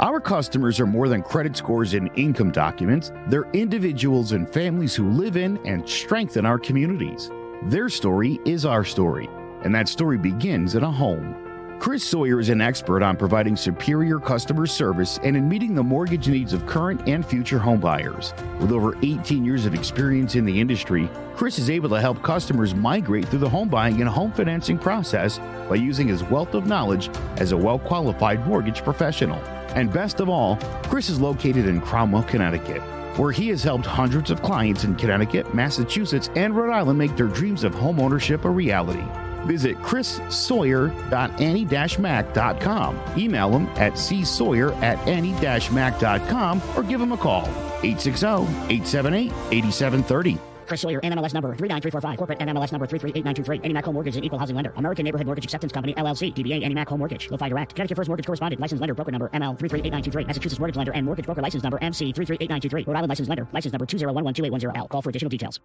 Our customers are more than credit scores and income documents. They're individuals and families who live in and strengthen our communities. Their story is our story, and that story begins in a home. Chris Sawyer is an expert on providing superior customer service and in meeting the mortgage needs of current and future homebuyers. With over 18 years of experience in the industry, Chris is able to help customers migrate through the home buying and home financing process by using his wealth of knowledge as a well qualified mortgage professional. And best of all, Chris is located in Cromwell, Connecticut, where he has helped hundreds of clients in Connecticut, Massachusetts, and Rhode Island make their dreams of homeownership a reality. Visit chrissawyer.annie-mac.com. Email him at csawyer at annie-mac.com or give him a call 860-878-8730. Chris Sawyer, NMLS number 39345, corporate NMLS number 338923, Annie Mac Home Mortgage, an equal housing lender. American Neighborhood Mortgage Acceptance Company, LLC, DBA Annie Mac Home Mortgage, LoFi Direct. Connecticut First Mortgage Correspondent, License Lender, Broker Number, ML 338923, Massachusetts Mortgage Lender and Mortgage Broker License Number, MC 338923, Rhode Island License Lender, License Number 201128110L. Call for additional details.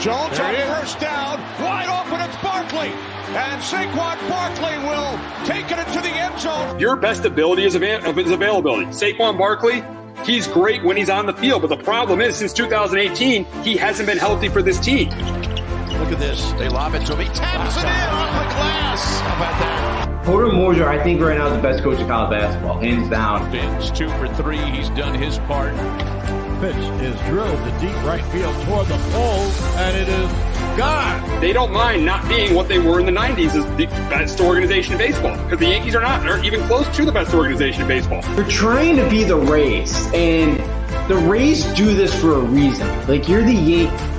Jones on first down, wide open, it's Barkley. And Saquon Barkley will take it into the end zone. Your best ability is, av- is availability. Saquon Barkley, he's great when he's on the field, but the problem is since 2018, he hasn't been healthy for this team. Look at this. They lob it to him. He taps it in off the glass. How about that? Porter Moser, I think right now is the best coach in college basketball, hands down. Vince, two for three. He's done his part. Pitch is drilled to deep right field toward the pole, and it is gone. They don't mind not being what they were in the 90s as the best organization in baseball because the Yankees are not, are even close to the best organization in baseball. You're trying to be the Rays, and the Rays do this for a reason. Like, you're the Yankees.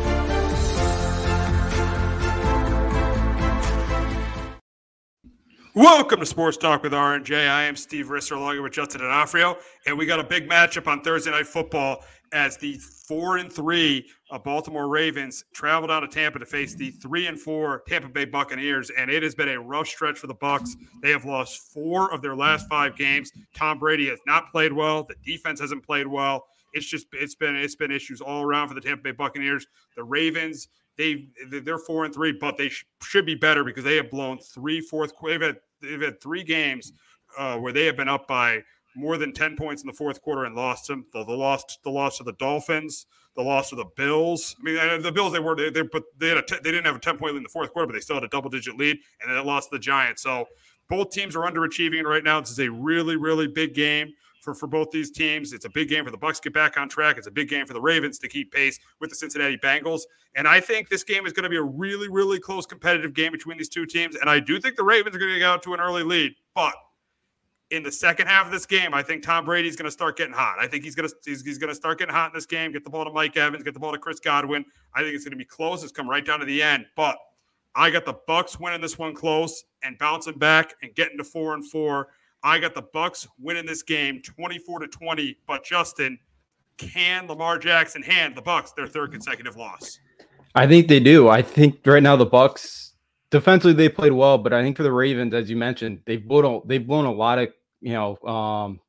Welcome to Sports Talk with R&J. I am Steve Risser along with Justin D'Onofrio, and we got a big matchup on Thursday Night Football as the four and three Baltimore Ravens traveled down to Tampa to face the three and four Tampa Bay Buccaneers, and it has been a rough stretch for the Bucks. They have lost four of their last five games. Tom Brady has not played well. The defense hasn't played well. It's just it's been it's been issues all around for the Tampa Bay Buccaneers. The Ravens they they're four and three, but they sh- should be better because they have blown three fourth. They've had they've had three games uh, where they have been up by more than ten points in the fourth quarter and lost them. The, the lost the loss to the Dolphins, the loss of the Bills. I mean, the Bills they were they, they but they had they didn't have a ten point lead in the fourth quarter, but they still had a double digit lead, and then it lost the Giants. So both teams are underachieving right now. This is a really really big game for, for both these teams. It's a big game for the Bucks to get back on track. It's a big game for the Ravens to keep pace with the Cincinnati Bengals. And I think this game is going to be a really, really close competitive game between these two teams. And I do think the Ravens are going to get out to an early lead. But in the second half of this game, I think Tom Brady's going to start getting hot. I think he's going to he's, he's going to start getting hot in this game. Get the ball to Mike Evans. Get the ball to Chris Godwin. I think it's going to be close. It's come right down to the end. But I got the Bucks winning this one close and bouncing back and getting to four and four. I got the Bucks winning this game 24 to 20. But Justin, can Lamar Jackson hand the Bucks their third consecutive loss? I think they do. I think right now the Bucks defensively they played well, but I think for the Ravens, as you mentioned, they've blown a, they've blown a lot of you know um,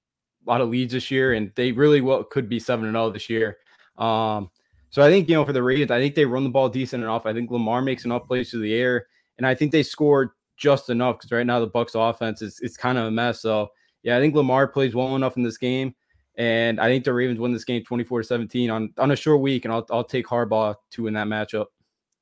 a lot of leads this year, and they really well could be seven and zero this year. Um, so I think you know for the Ravens, I think they run the ball decent enough. I think Lamar makes enough plays through the air, and I think they scored just enough because right now the Bucks offense is it's kind of a mess. So yeah, I think Lamar plays well enough in this game. And I think the Ravens win this game 24 to 17 on, on a short week, and I'll, I'll take Harbaugh to win that matchup.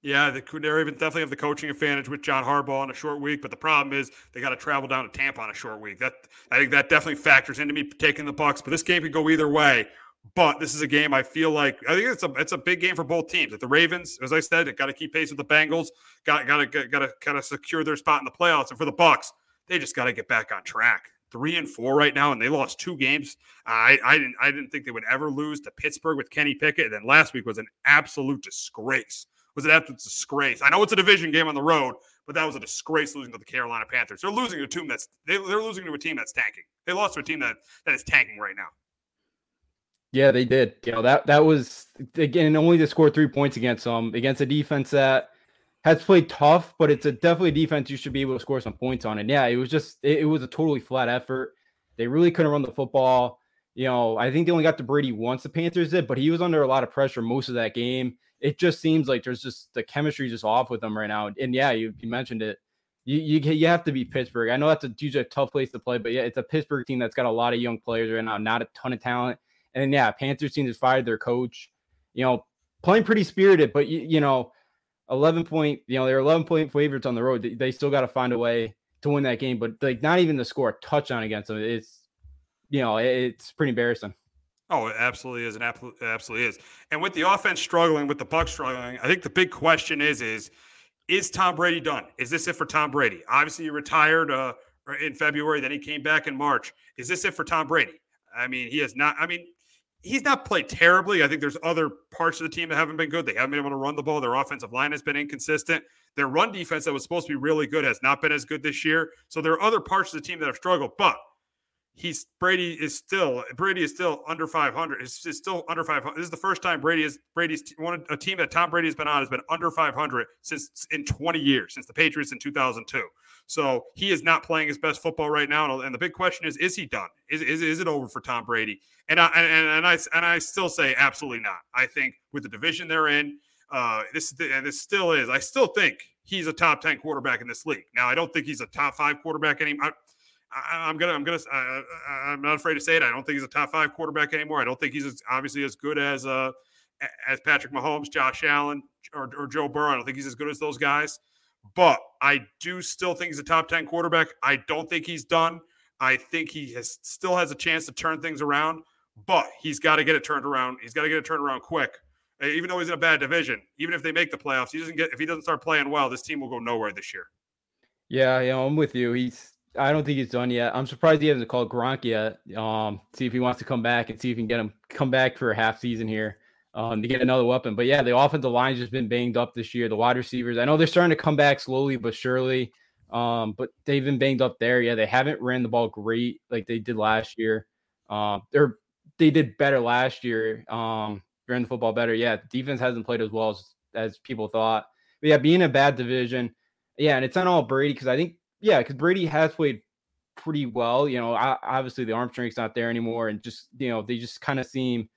Yeah, the Ravens definitely have the coaching advantage with John Harbaugh on a short week, but the problem is they got to travel down to Tampa on a short week. That I think that definitely factors into me taking the Bucks. But this game could go either way. But this is a game I feel like I think it's a it's a big game for both teams. If the Ravens, as I said, got to keep pace with the Bengals, got got to got to kind of secure their spot in the playoffs, and for the Bucks, they just got to get back on track three and four right now, and they lost two games. I, I didn't I didn't think they would ever lose to Pittsburgh with Kenny Pickett. And then last week was an absolute disgrace. Was an absolute disgrace. I know it's a division game on the road, but that was a disgrace losing to the Carolina Panthers. They're losing to a team that's they, they're losing to a team that's tanking. They lost to a team that that is tanking right now. Yeah, they did. You know that that was again only to score three points against them against a defense that has played tough, but it's a definitely defense you should be able to score some points on. And yeah, it was just it, it was a totally flat effort. They really couldn't run the football. You know, I think they only got to Brady once the Panthers did, but he was under a lot of pressure most of that game. It just seems like there's just the chemistry just off with them right now. And yeah, you, you mentioned it. You, you you have to be Pittsburgh. I know that's a, a tough place to play, but yeah, it's a Pittsburgh team that's got a lot of young players right now, not a ton of talent. And yeah, Panthers team just fired their coach. You know, playing pretty spirited, but you, you know, 11 point, you know, they're 11 point favorites on the road. They, they still got to find a way to win that game, but like not even to score a touchdown against them. It's, you know, it's pretty embarrassing. Oh, it absolutely is, and absolutely is. And with the offense struggling, with the Bucs struggling, I think the big question is: is is Tom Brady done? Is this it for Tom Brady? Obviously, he retired uh, in February, then he came back in March. Is this it for Tom Brady? I mean, he has not. I mean, he's not played terribly. I think there's other parts of the team that haven't been good. They haven't been able to run the ball. Their offensive line has been inconsistent. Their run defense that was supposed to be really good has not been as good this year. So there are other parts of the team that have struggled. But he's Brady is still Brady is still under 500. Is, is still under 500. This is the first time Brady is Brady's one of a team that Tom Brady has been on has been under 500 since in 20 years since the Patriots in 2002. So he is not playing his best football right now. And the big question is, is he done? Is, is, is it over for Tom Brady? And I and, and I and I still say absolutely not. I think with the division they're in, uh, this and this still is. I still think he's a top 10 quarterback in this league. Now I don't think he's a top five quarterback anymore. I, am gonna, I'm gonna, uh, I'm not afraid to say it. I don't think he's a top five quarterback anymore. I don't think he's as, obviously as good as uh, as Patrick Mahomes, Josh Allen, or, or Joe Burrow. I don't think he's as good as those guys. But I do still think he's a top ten quarterback. I don't think he's done. I think he has still has a chance to turn things around, but he's got to get it turned around. He's got to get it turned around quick. Even though he's in a bad division, even if they make the playoffs, he doesn't get if he doesn't start playing well, this team will go nowhere this year. Yeah, yeah, I'm with you. He's I don't think he's done yet. I'm surprised he hasn't called Gronk yet. Um, see if he wants to come back and see if he can get him come back for a half season here um, to get another weapon. But yeah, the offensive line's just been banged up this year. The wide receivers, I know they're starting to come back slowly but surely. Um, but they've been banged up there. Yeah, they haven't ran the ball great like they did last year. Um, they're they did better last year. Um, ran the football better. Yeah, defense hasn't played as well as, as people thought. But yeah, being a bad division, yeah, and it's not all Brady because I think yeah, because Brady has played pretty well. You know, obviously the arm strength's not there anymore, and just you know they just kind of seem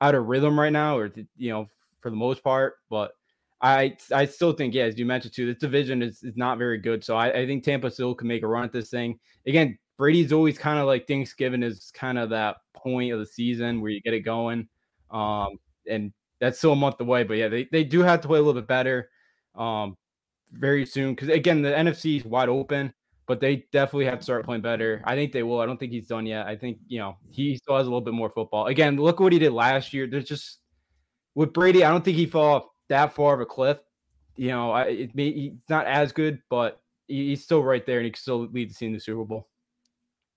out of rhythm right now, or you know for the most part. But I I still think yeah, as you mentioned too, this division is, is not very good. So I, I think Tampa still can make a run at this thing. Again, Brady's always kind of like Thanksgiving is kind of that point of the season where you get it going. Um, and that's still a month away. But yeah, they, they do have to play a little bit better. Um, very soon because again the NFC is wide open, but they definitely have to start playing better. I think they will. I don't think he's done yet. I think you know he still has a little bit more football. Again, look what he did last year. There's just with Brady, I don't think he fell that far of a cliff. You know, I, it may, he's not as good, but he's still right there, and he can still lead the team to the Super Bowl.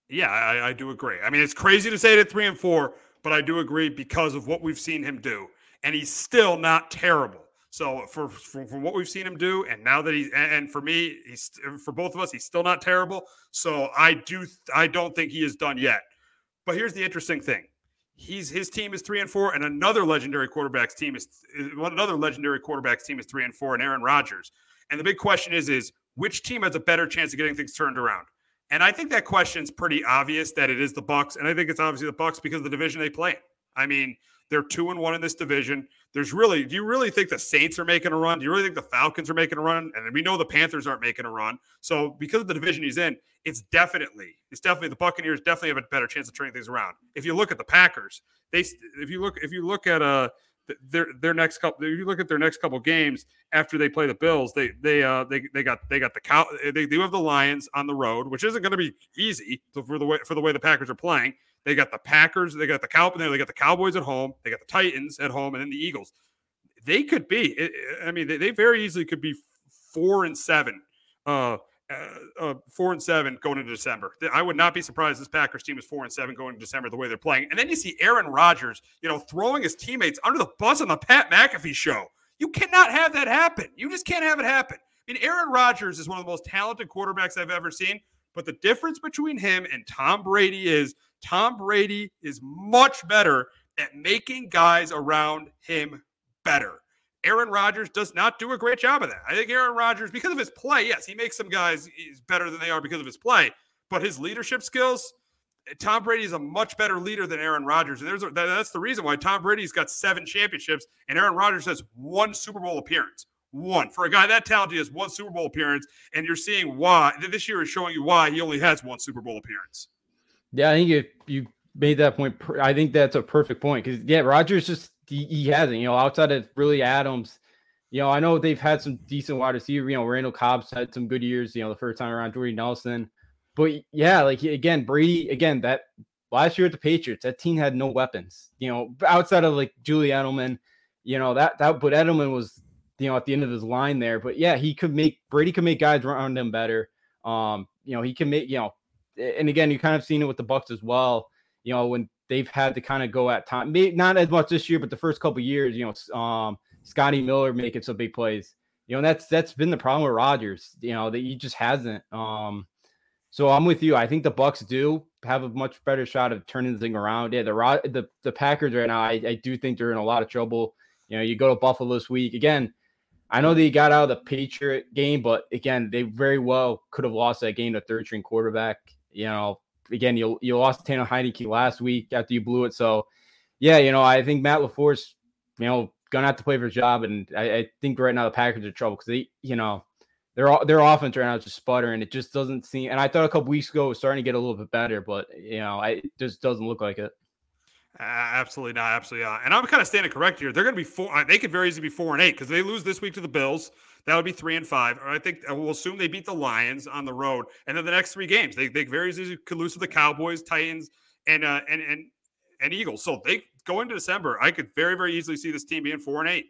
Yeah, I, I do agree. I mean, it's crazy to say it at three and four, but I do agree because of what we've seen him do, and he's still not terrible. So for, for, for what we've seen him do, and now that he's and for me, he's for both of us, he's still not terrible. So I do I don't think he is done yet. But here's the interesting thing: he's his team is three and four, and another legendary quarterback's team is another legendary quarterback's team is three and four, and Aaron Rodgers. And the big question is is which team has a better chance of getting things turned around? And I think that question's pretty obvious that it is the Bucks, and I think it's obviously the Bucks because of the division they play. I mean, they're two and one in this division. There's really, do you really think the Saints are making a run? Do you really think the Falcons are making a run? And we know the Panthers aren't making a run. So because of the division he's in, it's definitely, it's definitely the Buccaneers definitely have a better chance of turning things around. If you look at the Packers, they, if you look, if you look at uh their their next couple, if you look at their next couple games after they play the Bills, they they uh they they got they got the cow they do have the Lions on the road, which isn't going to be easy for the way for the way the Packers are playing. They got the Packers, they got the Cow, they got the Cowboys at home, they got the Titans at home, and then the Eagles. They could be. I mean, they, very easily could be four and seven, uh, uh, uh, four and seven going into December. I would not be surprised this Packers team is four and seven going into December the way they're playing. And then you see Aaron Rodgers, you know, throwing his teammates under the bus on the Pat McAfee show. You cannot have that happen. You just can't have it happen. I mean, Aaron Rodgers is one of the most talented quarterbacks I've ever seen. But the difference between him and Tom Brady is Tom Brady is much better at making guys around him better. Aaron Rodgers does not do a great job of that. I think Aaron Rodgers, because of his play, yes, he makes some guys better than they are because of his play, but his leadership skills, eh, Tom Brady is a much better leader than Aaron Rodgers, and there's a, that's the reason why Tom Brady's got seven championships and Aaron Rodgers has one Super Bowl appearance. One for a guy that talented, he has one Super Bowl appearance, and you're seeing why this year is showing you why he only has one Super Bowl appearance. Yeah, I think if you made that point, I think that's a perfect point because yeah, Rodgers just he, he, hasn't, you know, outside of really Adams. You know, I know they've had some decent wide receiver. You know, Randall Cobb's had some good years. You know, the first time around, Jordy Nelson. But yeah, like again, Brady again that last year at the Patriots, that team had no weapons. You know, outside of like Julie Edelman. You know that that, but Edelman was you know, at the end of his line there. But yeah, he could make Brady could make guys around him better. Um, you know, he can make, you know, and again, you kind of seen it with the Bucks as well. You know, when they've had to kind of go at time, not as much this year, but the first couple years, you know, um, Scotty Miller making some big plays. You know, that's that's been the problem with Rodgers. You know, that he just hasn't. Um, so I'm with you. I think the Bucks do have a much better shot of turning the thing around. Yeah, the the the Packers right now, I, I do think they're in a lot of trouble. You know, you go to Buffalo this week again. I know they got out of the Patriot game, but again, they very well could have lost that game to third string quarterback. You know, again, you you lost Taylor Heinicke last week after you blew it. So, yeah, you know, I think Matt LaFleur's, you know, gonna have to play for his job, and I, I think right now the Packers are in trouble because they, you know, their their offense right now is just sputtering. It just doesn't seem. And I thought a couple weeks ago it was starting to get a little bit better, but you know, I, it just doesn't look like it. Uh, absolutely not. Absolutely not. And I'm kind of standing correct here. They're going to be four. Uh, they could very easily be four and eight because they lose this week to the Bills. That would be three and five. Or I think uh, we'll assume they beat the Lions on the road, and then the next three games they, they very easily could lose to the Cowboys, Titans, and uh, and and and Eagles. So they go into December. I could very very easily see this team being four and eight.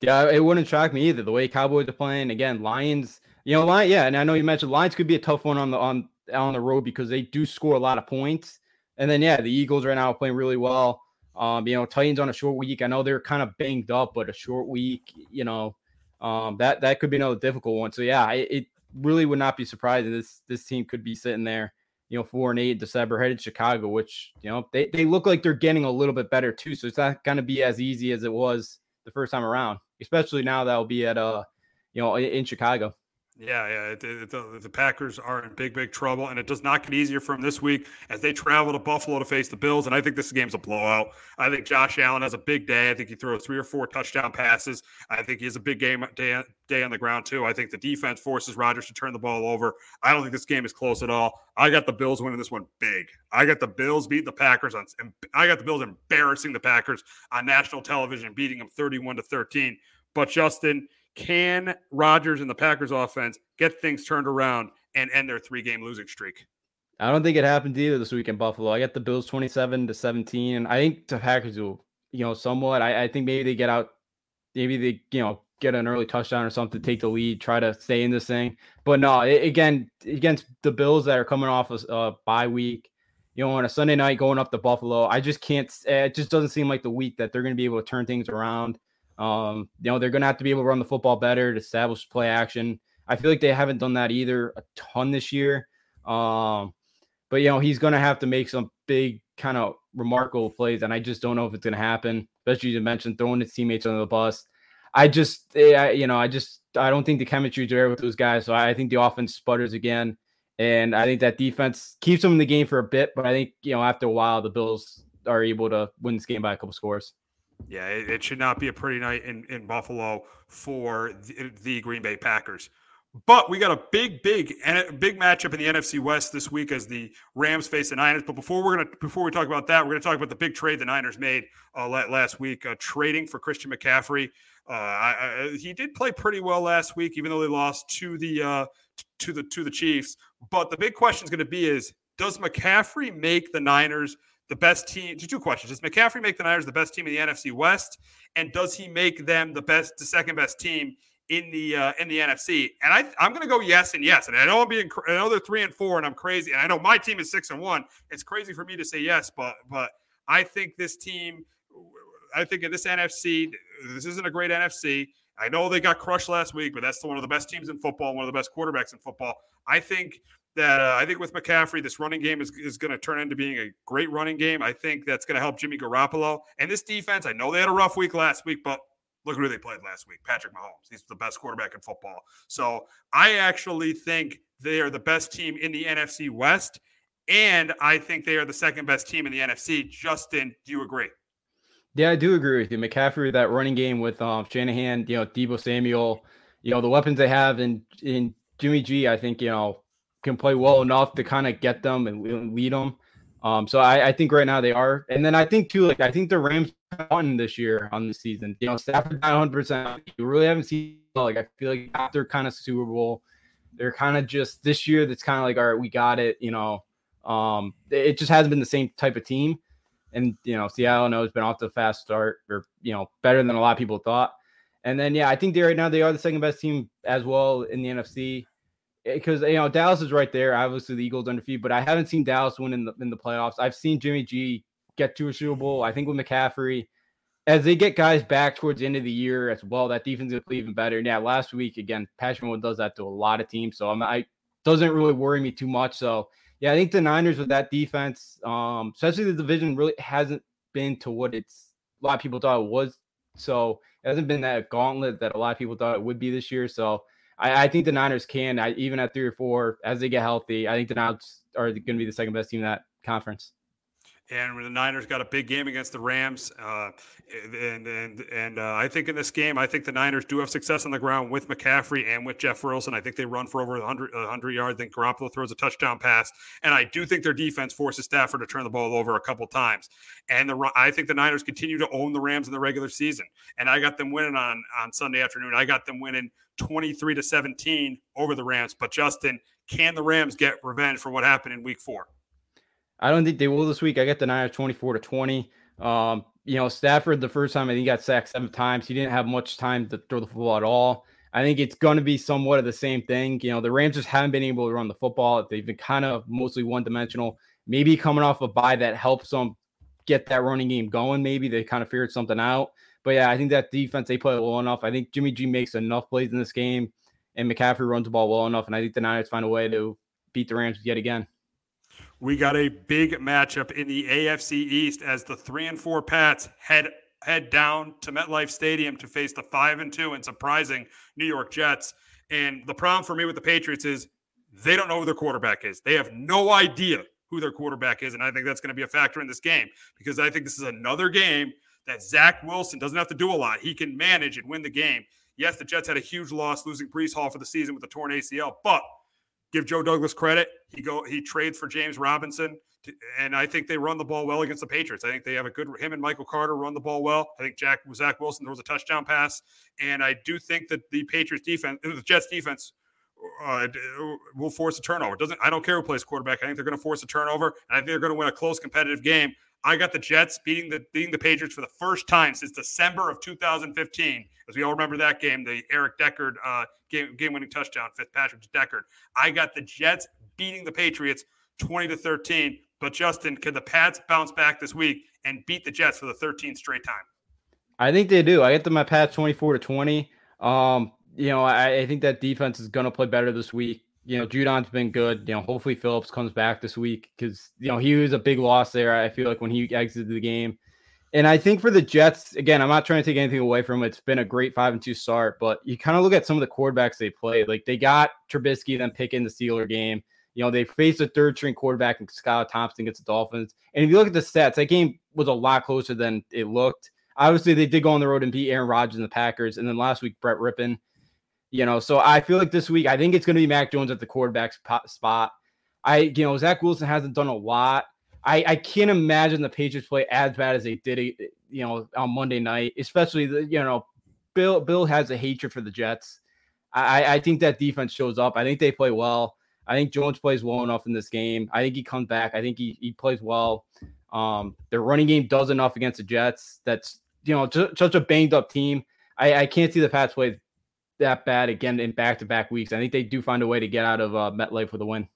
Yeah, it wouldn't shock me either. The way Cowboys are playing again, Lions. You know, Lion. Yeah, and I know you mentioned Lions could be a tough one on the on on the road because they do score a lot of points. And then yeah, the Eagles right now playing really well. Um, you know, Titans on a short week. I know they're kind of banged up, but a short week, you know, um, that that could be another difficult one. So yeah, it, it really would not be surprising this this team could be sitting there, you know, four and eight December, headed to Chicago, which you know they they look like they're getting a little bit better too. So it's not going to be as easy as it was the first time around, especially now that'll be at uh, you know, in Chicago. Yeah, yeah. It, it, the, the, Packers are in big, big trouble, and it does not get easier for them this week as they travel to Buffalo to face the Bills. And I think this game's a blowout. I think Josh Allen has a big day. I think he throws three or four touchdown passes. I think he has a big game day, day on the ground too. I think the defense forces Rodgers to turn the ball over. I don't think this game is close at all. I got the Bills winning this one big. I got the Bills beating the Packers on. I got the Bills embarrassing the Packers on national television, beating them thirty-one to thirteen. But Justin can Rodgers and the Packers offense get things turned around and end their three game losing streak? I don't think it happened either this week in Buffalo. I got the Bills 27 to 17. I think the Packers will, you know, somewhat. I, I think maybe they get out, maybe they, you know, get an early touchdown or something, take the lead, try to stay in this thing. But no, it, again, against the Bills that are coming off a uh, bye week, you know, on a Sunday night going up to Buffalo, I just can't, it just doesn't seem like the week that they're going to be able to turn things around. Um, you know, they're going to have to be able to run the football better to establish play action. I feel like they haven't done that either a ton this year. Um, but you know, he's going to have to make some big kind of remarkable plays, and I just don't know if it's going to happen. Especially you mentioned throwing his teammates under the bus. I just, eh, you know, I just, I don't think the chemistry is there with those guys. So I think the offense sputters again, and I think that defense keeps them in the game for a bit. But I think you know, after a while, the Bills are able to win this game by a couple scores. Yeah, it, it, should not be a pretty night in, in Buffalo for the, the, Green Bay Packers. But we got a big, big, and big matchup in the NFC West this week as the Rams face the Niners. But before we're gonna before we talk about that, we're gonna talk about the big trade the Niners made uh, last week, uh, trading for Christian McCaffrey. Uh, I, I, he did play pretty well last week, even though they lost to the uh, to the to the Chiefs. But the big question is going to be: Is does McCaffrey make the Niners the best team? Two questions: Does McCaffrey make the Niners the best team in the NFC West, and does he make them the best, the second best team in the uh, in the NFC? And I I'm going to go yes and yes. And I know I'm being I know they're three and four, and I'm crazy. And I know my team is six and one. It's crazy for me to say yes, but but I think this team. I think in this NFC, this isn't a great NFC. I know they got crushed last week, but that's one of the best teams in football, one of the best quarterbacks in football. I think that uh, I think with McCaffrey, this running game is, is going to turn into being a great running game. I think that's going to help Jimmy Garoppolo and this defense. I know they had a rough week last week, but look who they played last week Patrick Mahomes. He's the best quarterback in football. So I actually think they are the best team in the NFC West. And I think they are the second best team in the NFC. Justin, do you agree? Yeah, I do agree with you. McCaffrey, that running game with um, Shanahan, you know, Deebo Samuel, you know, the weapons they have in in Jimmy G, I think, you know, can play well enough to kind of get them and lead them. Um, so I, I, think right now they are, and then I think too, like I think the Rams won this year on the season. You know, Stafford 100. percent You really haven't seen like I feel like after kind of Super Bowl, they're kind of just this year. That's kind of like all right, we got it. You know, um, it just hasn't been the same type of team, and you know, Seattle knows been off to a fast start, or you know, better than a lot of people thought. And then yeah, I think they right now they are the second best team as well in the NFC because eh, you know Dallas is right there. Obviously, the Eagles undefeated, but I haven't seen Dallas win in the in the playoffs. I've seen Jimmy G get to a Super Bowl. I think with McCaffrey, as they get guys back towards the end of the year as well, that defense is even better. Yeah, last week again, Patrick does that to a lot of teams, so I'm, I doesn't really worry me too much. So yeah, I think the Niners with that defense, um, especially the division, really hasn't been to what it's a lot of people thought it was. So it hasn't been that gauntlet that a lot of people thought it would be this year. So I, I think the Niners can, I, even at three or four, as they get healthy, I think the Niners are going to be the second best team in that conference and the Niners got a big game against the Rams, uh, and and and uh, I think in this game, I think the Niners do have success on the ground with McCaffrey and with Jeff Wilson. I think they run for over 100, 100 yards. I think Garoppolo throws a touchdown pass, and I do think their defense forces Stafford to turn the ball over a couple times. And the I think the Niners continue to own the Rams in the regular season, and I got them winning on on Sunday afternoon. I got them winning 23 to 17 over the Rams. But Justin, can the Rams get revenge for what happened in Week Four? I don't think they will this week. I got the Niners 24 to 20. Um, you know, Stafford, the first time I think he got sacked seven times. He didn't have much time to throw the football at all. I think it's going to be somewhat of the same thing. You know, the Rams just haven't been able to run the football. They've been kind of mostly one dimensional. Maybe coming off a bye that helps them get that running game going. Maybe they kind of figured something out. But yeah, I think that defense they play well enough. I think Jimmy G makes enough plays in this game, and McCaffrey runs the ball well enough. And I think the Niners find a way to beat the Rams yet again. We got a big matchup in the AFC East as the three and four Pats head head down to MetLife Stadium to face the five and two and surprising New York Jets. And the problem for me with the Patriots is they don't know who their quarterback is. They have no idea who their quarterback is. And I think that's going to be a factor in this game because I think this is another game that Zach Wilson doesn't have to do a lot. He can manage and win the game. Yes, the Jets had a huge loss losing Breece Hall for the season with a torn ACL, but give Joe Douglas credit. He go he trades for James Robinson, to, and I think they run the ball well against the Patriots. I think they have a good him and Michael Carter run the ball well. I think Jack Zach Wilson throws a touchdown pass, and I do think that the Patriots defense, the Jets defense. Uh, will force a turnover. Doesn't I don't care who plays quarterback. I think they're going to force a turnover, and I think they're going to win a close competitive game. I got the Jets beating the beating the Patriots for the first time since December of 2015, as we all remember that game, the Eric Decker uh, game game winning touchdown, Fitzpatrick to Decker. I got the Jets beating the Patriots 20 to 13. But Justin, can the Pats bounce back this week and beat the Jets for the 13th straight time? I think they do. I get them at Pats 24 to 20. Um, you know, I, I think that defense is going to play better this week you know, Judon's been good. You know, hopefully Phillips comes back this week because you know he was a big loss there. I feel like when he exited the game, and I think for the Jets, again, I'm not trying to take anything away from it. It's been a great five and two start, but you kind of look at some of the quarterbacks they played. Like they got Trubisky, then Pickett the Steeler game. You know, they faced a third string quarterback and Skylar Thompson against the Dolphins. And if you look at the stats, that game was a lot closer than it looked. Obviously, they did go on the road and beat Aaron Rodgers and the Packers. And then last week, Brett Rypien you know, so I feel like this week, I think it's going to be Mac Jones at the quarterback spot. I, you know, Zach Wilson hasn't done a lot. I, I can't imagine the Patriots play as bad as they did, you know, on Monday night, especially the, you know, Bill, Bill has a hatred for the Jets. I, I think that defense shows up. I think they play well. I think Jones plays well enough in this game. I think he comes back. I think he, he plays well. Um, their running game does enough against the Jets. That's, you know, such a banged up team. I, I can't see the Pats play that bad again in back to back weeks. I think they do find a way to get out of uh, MetLife with a win.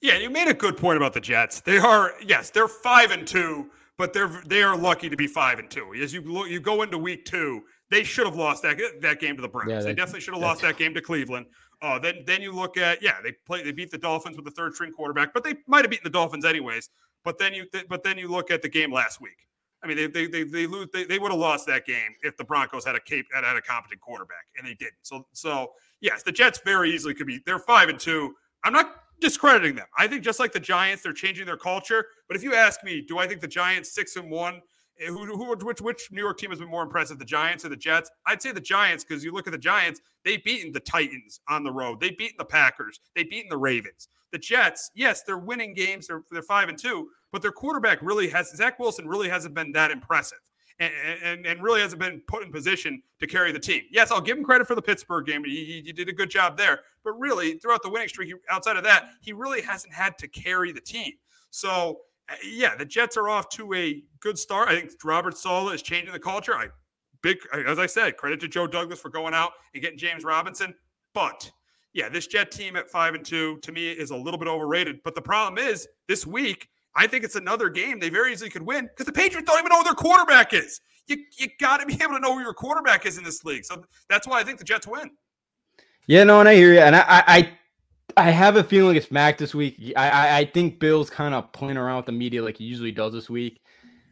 Yeah, you made a good point about the Jets. They are, yes, they're five and two, but they're they are lucky to be five and two. As you look, you go into week two, they should have lost that that game to the Browns. Yeah, they, they, definitely should have lost that game to Cleveland. Oh, then then you look at yeah, they play they beat the Dolphins with the third string quarterback, but they might have beaten the Dolphins anyways. But then you but then you look at the game last week. I mean, they they they, they lose they, they would have lost that game if the Broncos had a cape had, had a competent quarterback, and they didn't. So so yes, the Jets very easily could be they're five and two. I'm not discrediting them. I think just like the Giants, they're changing their culture. But if you ask me, do I think the Giants six and one Eh, who, who, which, which New York team has been more impressive, the Giants or the Jets? I'd say the Giants because you look at the Giants, they've beaten the Titans on the road, they've beaten the Packers, they've beaten the Ravens. The Jets, yes, they're winning games, they're, they're five and two, but their quarterback really has Zach Wilson really hasn't been that impressive. And, and, and, really hasn't been put in position to carry the team. Yes, I'll give him credit for the Pittsburgh game. He, he did a good job there. But really, throughout the winning streak, outside of that, he really hasn't had to carry the team. So Uh, yeah, the Jets are off to a good start. I think Robert Saleh is changing the culture. I big as I said, credit to Joe Douglas for going out and getting James Robinson. But yeah, this Jet team at five and two to me is a little bit overrated. But the problem is this week, I think it's another game they very easily could win because the Patriots don't even know who their quarterback is. You you got to be able to know who your quarterback is in this league. So that's why I think the Jets win. Yeah, no, and I hear you, and I, I I have a feeling it's Mac this week. I I, I think Bill's kind of playing around with the media like he usually does this week.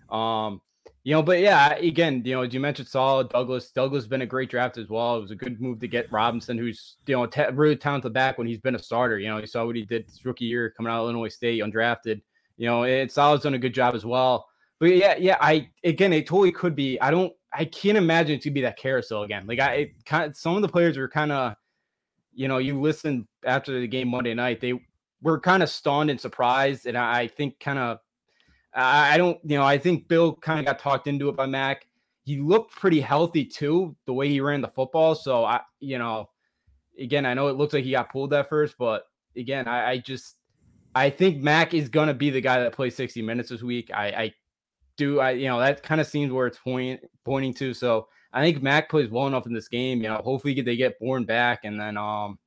Um, you know, but yeah, again, you know, as you mentioned, Saleh Douglas. Douglas has been a great draft as well. It was a good move to get Robinson, who's you know t- really talented back when he's been a starter. You know, you saw what he did his rookie year coming out of Illinois State, undrafted. You know, and Saleh's done a good job as well. But yeah, yeah, I again, it totally could be. I don't, I can't imagine it to be that carousel again. Like I, it kind of, some of the players were kind of you know, you listen after the game Monday night, they were kind of stunned and surprised. And I, think kind of, I, don't, you know, I think Bill kind of got talked into it by Mac. He looked pretty healthy too, the way he ran the football. So I, you know, again, I know it looks like he got pulled at first, but again, I, I just, I think Mac is gonna be the guy that plays 60 minutes this week. I, I do, I, you know, that kind of seems where it's point, pointing to. So I think Mac plays well enough in this game. You know, hopefully they get Bourne back, and then um,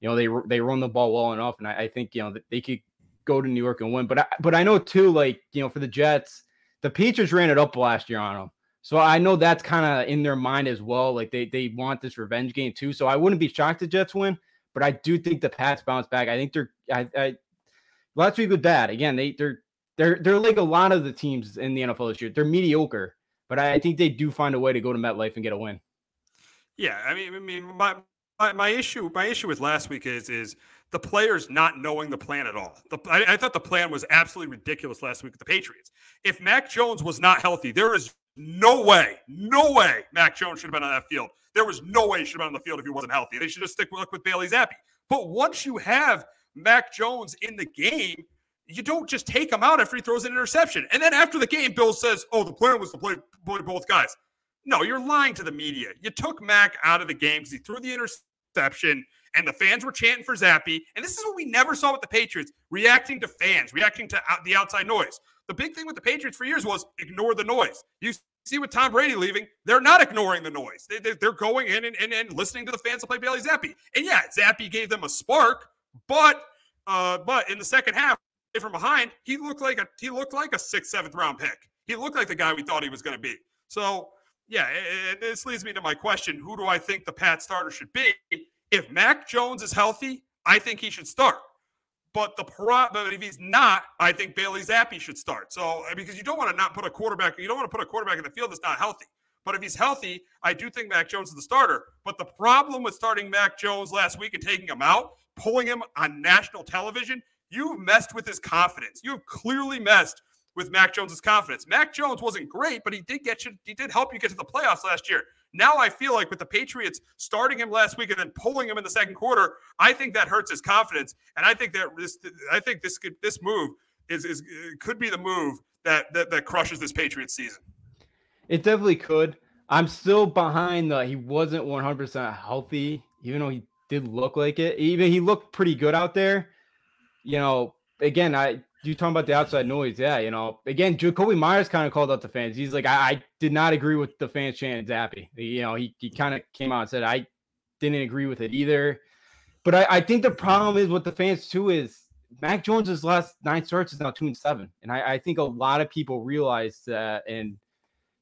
you know they they run the ball well enough, and I, I think you know they could go to New York and win. But I, but I know too, like you know, for the Jets, the Patriots ran it up last year on them. So I know that's kind of in their mind as well. Like they they want this revenge game too. So I wouldn't be shocked the Jets win, but I do think the Pats bounce back. I think they're I, I last week with that again. They they're they're they're like a lot of the teams in the NFL this year. They're mediocre but I, think they do find a way to go to MetLife and get a win. Yeah, I mean, I mean, my, my, my issue my issue with last week is is the players not knowing the plan at all. The, I, I, thought the plan was absolutely ridiculous last week with the Patriots. If Mac Jones was not healthy, there is no way, no way Mac Jones should have been on that field. There was no way he should have been on the field if he wasn't healthy. They should have stick with, with Bailey Zappe. But once you have Mac Jones in the game, you don't just take him out after he throws an interception. And then after the game, Bill says, "Oh, the plan was to play, play both guys." No, you're lying to the media. You took Mac out of the game because he threw the interception, and the fans were chanting for Zappe. And this is what we never saw with the Patriots: reacting to fans, reacting to out, the outside noise. The big thing with the Patriots for years was ignore the noise. You see with Tom Brady leaving, they're not ignoring the noise. They, are going in and, and, and listening to the fans to play Bailey Zappe. And yeah, Zappe gave them a spark, but uh, but in the second half, from behind, he looked like a he looked like a sixth, seventh round pick. He looked like the guy we thought he was going to be. So yeah, and this leads me to my question: Who do I think the Pat starter should be? If Mac Jones is healthy, I think he should start. But the but if he's not, I think Bailey Zappe should start. So uh, because you don't want to not put a quarterback, you don't want to put a quarterback in the field that's not healthy. But if he's healthy, I do think Mac Jones is the starter. But the problem with starting Mac Jones last week and taking him out, pulling him on national television, You've messed with his confidence. You have clearly messed with Mac Jones's confidence. Mac Jones wasn't great, but he did get you, he did help you get to the playoffs last year. Now I feel like with the Patriots starting him last week and then pulling him in the second quarter, I think that hurts his confidence. And I think that this I think this could this move is is could be the move that that, that crushes this Patriots season. It definitely could. I'm still behind the he wasn't 100% healthy, even though he did look like it. Even he looked pretty good out there you know, again, I you talking about the outside noise, yeah, you know, again, Jakobi Meyers kind of called out the fans. He's like, I, I did not agree with the fans chanting Zappe. You know, he, he kind of came out and said, I didn't agree with it either. But I, I think the problem is with the fans too is Mac Jones's last nine starts is now two and seven, and I, I think a lot of people realize that, and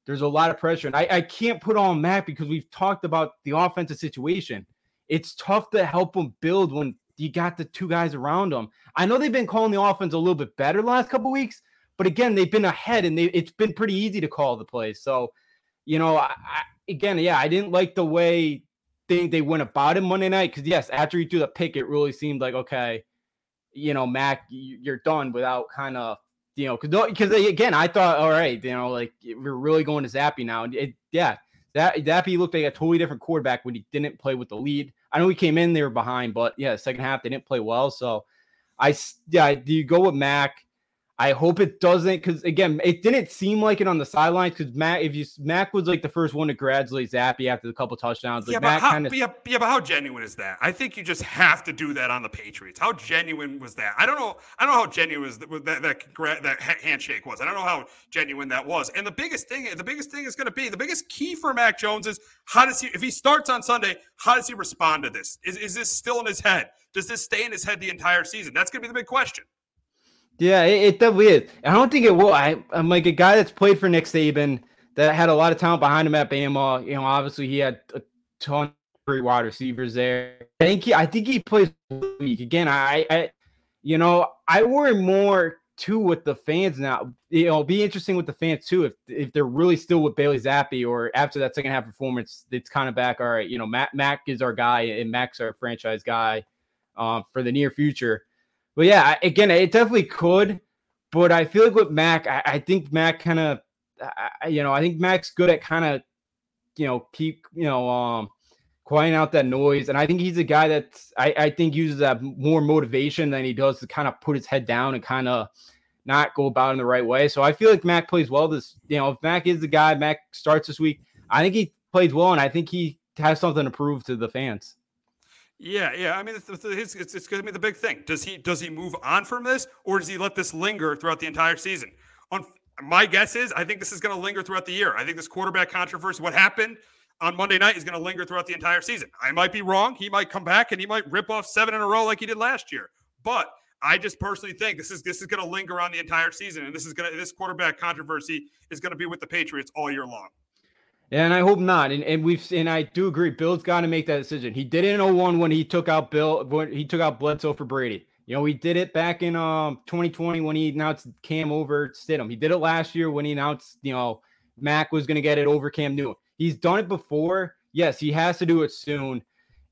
there's a lot of pressure. And I, I can't put on Mac because we've talked about the offensive situation. It's tough to help him build when you got the two guys around him. I know they've been calling the offense a little bit better the last couple weeks, but again, they've been ahead and they it's been pretty easy to call the plays. So, you know, I, I, again, yeah, I didn't like the way they, they went about it Monday night because yes, after you threw the pick, it really seemed like okay, you know, Mac, you're done without kind of you know, because again, I thought, all right, you know, like we're really going to Zappe now, and it, yeah, that Zappe looked like a totally different quarterback when he didn't play with the lead. I know he came in they were behind, but yeah, second half they didn't play well. So I yeah, do you go with Mac? I hope it doesn't because again, it didn't seem like it on the sidelines because Mac, if you Mac was like the first one to congratulate Zappe after the couple touchdowns. Like yeah, Mac kind of yeah, yeah, but how genuine is that? I think you just have to do that on the Patriots. How genuine was that? I don't know. I don't know how genuine was that that that, that handshake was. I don't know how genuine that was. And the biggest thing, the biggest thing is going to be the biggest key for Mac Jones is how does he if he starts on Sunday? How does he respond to this? Is is this still in his head? Does this stay in his head the entire season? That's going to be the big question. Yeah, it, it definitely is. I don't think it will. I, I'm like a guy that's played for Nick Saban that had a lot of talent behind him at Bama. You know, obviously he had a ton of great wide receivers there. I think he, I think he plays week again. I, I, you know, I worry more too with the fans now. Know, be interesting with the fans too if if they're really still with Bailey Zappe or after that second half performance, it's kind of back. All right, you know, Mac Mac is our guy and Mac's our franchise guy um, for the near future. But yeah, again, it definitely could. But I feel like with Mac, I, I think Mac kind of, you know, I think Mac's good at kind of, you know, keep, you know, um, quieting out that noise. And I think he's a guy that I, I think uses that more motivation than he does to kind of put his head down and kind of not go about in the right way. So I feel like Mac plays well. This, you know, if Mac is the guy, Mac starts this week. I think he plays well, and I think he has something to prove to the fans. Yeah, yeah. I mean, it's, it's, it's, going to be the big thing. Does he does he move on from this, or does he let this linger throughout the entire season? On my guess is, I think this is going to linger throughout the year. I think this quarterback controversy, what happened on Monday night, is going to linger throughout the entire season. I might be wrong. He might come back and he might rip off seven in a row like he did last year. But I just personally think this is this is going to linger on the entire season, and this is going to this quarterback controversy is going to be with the Patriots all year long. And I hope not. And and we've and I do agree. Bill's got to make that decision. He did it in 01 when he took out Bill when he took out Bledsoe for Brady. You know, he did it back in um 2020 when he announced Cam over Stidham. He did it last year when he announced, you know, Mac was going to get it over Cam Newton. He's done it before. Yes, he has to do it soon.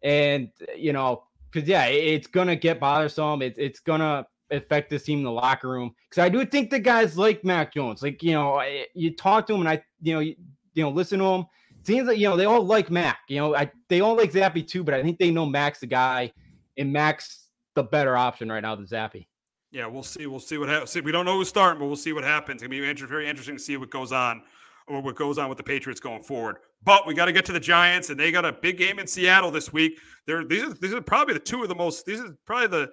And you know, because yeah, it's gonna get bothersome. It's it's gonna affect this team in the locker room. Because I do think the guys like Mac Jones, like you know, you talk to him, and I, you know, you know, listen to them. seems like you know they all like Mac. You know, I they all like Zappe too, but I think they know Mac's the guy, and Mac's the better option right now than Zappe. Yeah, we'll see. We'll see what happens. We don't know who's starting, but we'll see what happens. It's gonna be very interesting to see what goes on or what goes on with the Patriots going forward. But we got to get to the Giants, and they got a big game in Seattle this week. They're these are these are probably the two of the most. These are probably the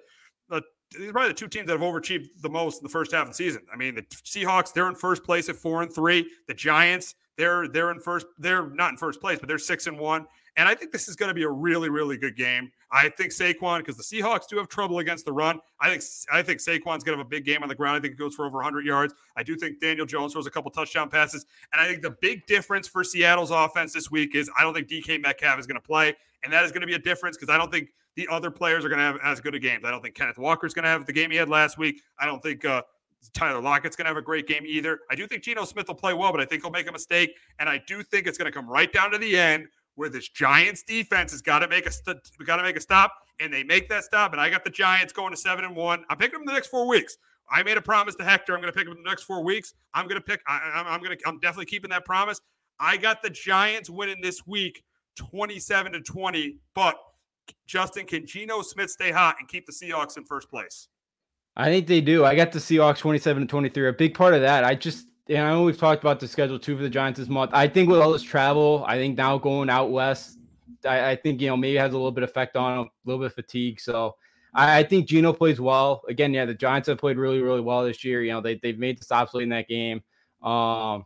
the these are probably the two teams that have overachieved the most in the first half of the season. I mean, the Seahawks they're in first place at four and three. The Giants they're they're in first. They're not in first place, but they're six and one. And I think this is going to be a really really good game. I think Saquon because the Seahawks do have trouble against the run. I think I think Saquon's going to have a big game on the ground. I think it goes for over 100 yards. I do think Daniel Jones throws a couple touchdown passes. And I think the big difference for Seattle's offense this week is I don't think DK Metcalf is going to play, and that is going to be a difference because I don't think the other players are going to have as good a game. I don't think Kenneth Walker's going to have the game he had last week. I don't think uh, Tyler Lockett's going to have a great game either. I do think Geno Smith will play well, but I think he'll make a mistake. And I do think it's going to come right down to the end where this Giants defense has got to make a st- got to make a stop, and they make that stop. And I got the Giants going to seven and one. I'm picking them the next four weeks. I made a promise to Hector. I'm going to pick them the next four weeks. I'm going to pick. I, am going to. I'm definitely keeping that promise. I got the Giants winning this week, 27 to 20. But Justin, can Geno Smith stay hot and keep the Seahawks in first place? I think they do. I got the Seahawks 27 to 23. A big part of that, I just, and I know we've talked about the schedule too for the Giants this month. I think with all this travel, I think now going out west, I, I think, you know, maybe has a little bit of effect on a little bit of fatigue. So I, I, think Geno plays well. Again, yeah, the Giants have played really, really well this year. You know, they, they've made the stops late in that game. Um,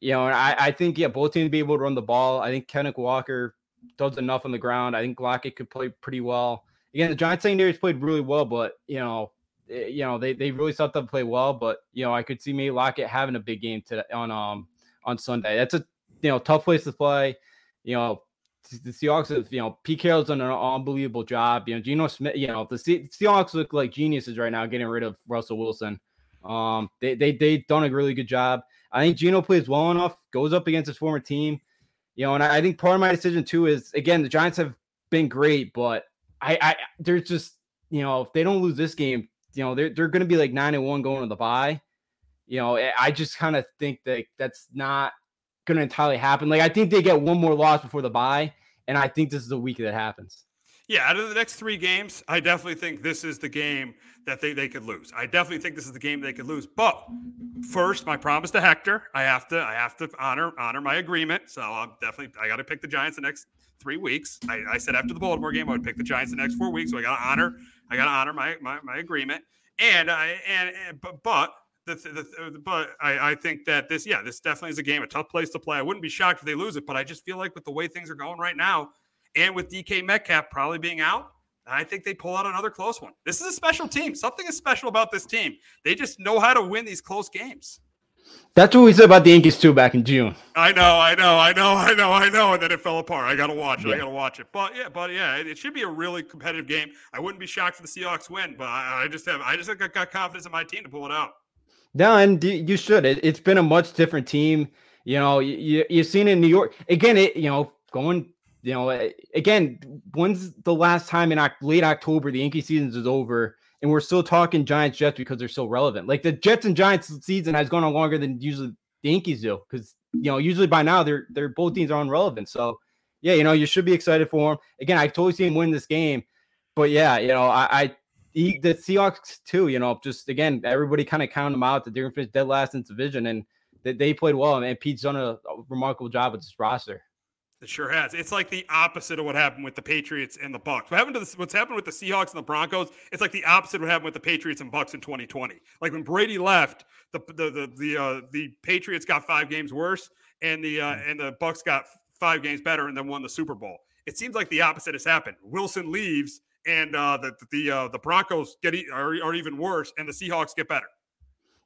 you know, and I, I think, yeah, both teams be able to run the ball. I think Kenneth Walker does enough on the ground. I think Lockett could play pretty well. Again, the Giants secondary has played really well, but, you know, you know, they they really stepped up to play well. But you know, I could see maybe Lockett having a big game today on um on Sunday. That's a you know tough place to play. You know, the Seahawks have, you know, Pete Carroll's done an unbelievable job. You know, Geno Smith, you know, the Seahawks look like geniuses right now getting rid of Russell Wilson. Um, they they they done a really good job. I think Geno plays well enough, goes up against his former team. You know, and I, I think part of my decision too is again the Giants have been great, but I I there's just you know if they don't lose this game, you know they're they're going to be like nine and one going to the bye. You know, eh, I just kind of think that that's not going to entirely happen. Like I think they get one more loss before the bye, and I think this is the week that happens. Yeah, out of the next three games, I definitely think this is the game that they, they could lose. I definitely think this is the game they could lose. But first, my promise to Hector, I have to I have to honor honor my agreement. So I'm definitely I got to pick the Giants the next three weeks. I, I, said after the Baltimore game I would pick the Giants the next four weeks. So I got to honor I got to honor my, my my agreement. And I and, and but but the, the, the, but I, I think that this, yeah, this definitely is a game, a tough place to play. I wouldn't be shocked if they lose it, but I just feel like with the way things are going right now, and with DK Metcalf probably being out, I think they pull out another close one. This is a special team. Something is special about this team. They just know how to win these close games. That's what we said about the Yankees too back in June. I know, I know, I know, I know, I know, and then it fell apart. I gotta watch it. Yeah. I gotta watch it. But yeah, but yeah, it, it, should be a really competitive game. I wouldn't be shocked if the Seahawks win, but I, I just have, I just got, got confidence in my team to pull it out. No, and you should. It, has been a much different team. You know, you, you've seen in New York again. It you know going. You know, again, when's the last time in late October the Yankee season is over and we're still talking Giants Jets because they're so relevant. Like the Jets and Giants season has gone on longer than usually the Yankees do because you know usually by now they're they're both teams are irrelevant. So yeah, you know you should be excited for them. Again, I totally see him win this game, but yeah, you know I, I the, the Seahawks too. You know, just again, everybody kind of counted them out that they're to finish dead last in division, and that they played well. And Pete's done a, a remarkable job with this roster. It sure has. It's like the opposite of what happened with the Patriots and the Bucks. What happened to the, what's happened with the Seahawks and the Broncos? It's like the opposite of what happened with the Patriots and Bucks in 2020. Like when Brady left, the the the the, uh, the Patriots got five games worse, and the uh, and the Bucks got five games better, and then won the Super Bowl. It seems like the opposite has happened. Wilson leaves, and uh, the the uh, the Broncos get are, are even worse, and the Seahawks get better.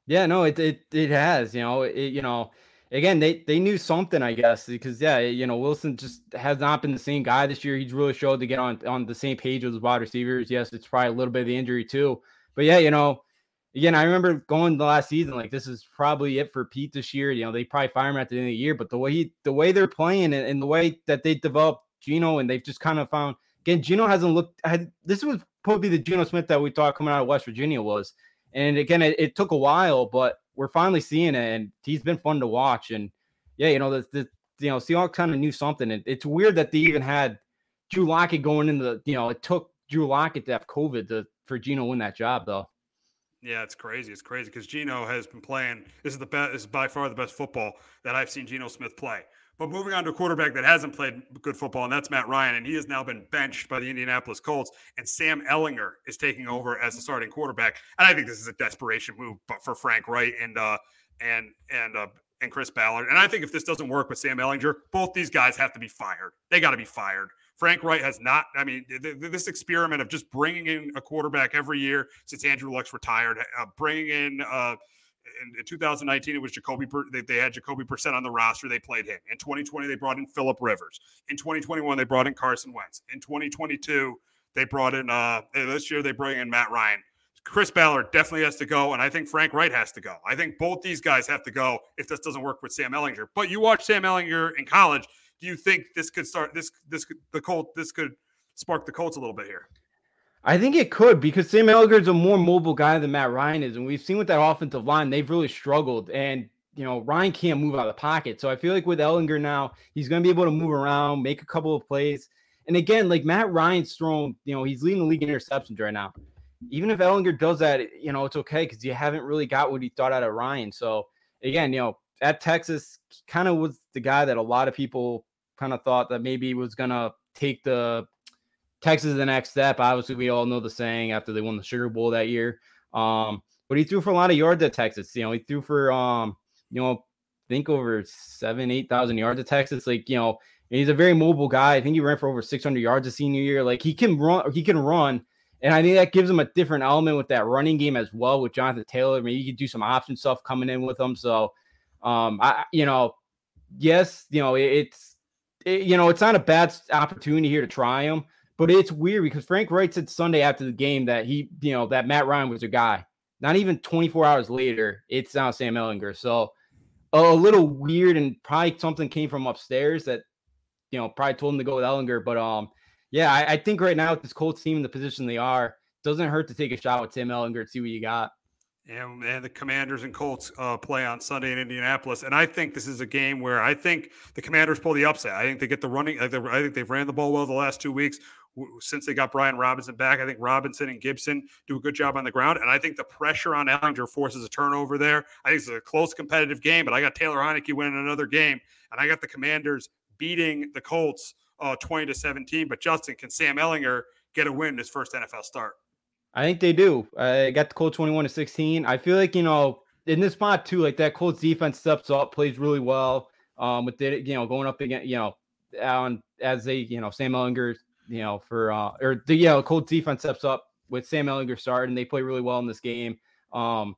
Yeah, no, it it it has. You know, it, you know, again, they they knew something, I guess, because yeah, you know, Wilson just has not been the same guy this year. He's really showed to get on on the same page with his wide receivers. Yes, it's probably a little bit of the injury too, but yeah, you know. Again, I remember going the last season, like this is probably it for Pete this year. You know, they probably fire him at the end of the year, but the way he, the way they're playing and, and the way that they developed Geno and they've just kind of found Again, Geno hasn't looked. Had, this was probably the Geno Smith that we thought coming out of West Virginia was. And again, it, it, took a while, but we're finally seeing it, and he's been fun to watch. And yeah, you know, the, the you know, Seahawks kind of knew something. And it's weird that they even had Drew Lockett going into the, you know, it took Drew Lockett to have COVID to for Geno win that job, though. Yeah, it's crazy. It's crazy because Geno has been playing. This is the best. This is by far the best football that I've seen Geno Smith play. But moving on to a quarterback that hasn't played good football, and that's Matt Ryan, and he has now been benched by the Indianapolis Colts, and Sam Ehlinger is taking over as the starting quarterback. And I think this is a desperation move, but for Frank Reich and uh, and and uh, and Chris Ballard. And I think if this doesn't work with Sam Ehlinger, both these guys have to be fired. They got to be fired. Frank Reich has not. I mean, th- th- this experiment of just bringing in a quarterback every year since Andrew Luck's retired, uh, bringing in. Uh, in, in 2019, it was Jacoby. They, they had Jacoby Brissett on the roster. They played him. In 2020, they brought in Philip Rivers. In 2021, they brought in Carson Wentz. In 2022, they brought in. Uh, this year, they bring in Matt Ryan. Chris Ballard definitely has to go, and I think Frank Reich has to go. I think both these guys have to go if this doesn't work with Sam Ehlinger. But you watch Sam Ehlinger in college. Do you think this could start this this could the Colt this could spark the Colts a little bit here? I think it could because Sam Ehlinger is a more mobile guy than Matt Ryan is, and we've seen with that offensive line they've really struggled. And you know Ryan can't move out of the pocket, so I feel like with Ehlinger now he's going to be able to move around, make a couple of plays. And again, like Matt Ryan's thrown, you know, he's leading the league in interceptions right now. Even if Ehlinger does that, you know, it's okay because you haven't really got what he thought out of Ryan. So again, you know, at Texas, kind of was the guy that a lot of people kind of thought that maybe was going to take the Texas the next step. Obviously, we all know the saying after they won the Sugar Bowl that year. Um, but he threw for a lot of yards at Texas. You know, he threw for um, you know, think over seven, eight thousand yards at Texas. Like, you know, he's a very mobile guy. I think he ran for over 600 yards a senior year. Like he can run, he can run. And I think that gives them a different element with that running game as well with Jonathan Taylor. I mean, you could do some option stuff coming in with them. So, um, I, you know, yes, you know, it, it's, it, you know, it's not a bad opportunity here to try him, but it's weird because Frank Reich said Sunday after the game that he, you know, that Matt Ryan was a guy. Not even 24 hours later, it's now Sam Ehlinger. So, a little weird and probably something came from upstairs that you know probably told him to go with Ehlinger. But um, yeah, I, I, think right now with this Colts team in the position they are, doesn't hurt to take a shot with Tim Ehlinger and see what you got. And, and the Commanders and Colts uh, play on Sunday in Indianapolis, and I think this is a game where I think the Commanders pull the upset. I think they get the running. I think they've ran the ball well the last two weeks since they got Brian Robinson back. I think Robinson and Gibson do a good job on the ground. And I think the pressure on Ehlinger forces a turnover there. I think it's a close competitive game, but I got Taylor Heinicke winning another game. And I got the Commanders beating the Colts uh, 20 to 17. But Justin, can Sam Ehlinger get a win in his first NFL start? I think they do. I got the Colts 21 to 16. I feel like, you know, in this spot too, like that Colts defense steps up, plays really well. Um, with it, you know, going up again, you know, on as they, you know, Sam Ehlinger you know, for uh or the yeah, Colts defense steps up with Sam Ehlinger start and they play really well in this game. Um,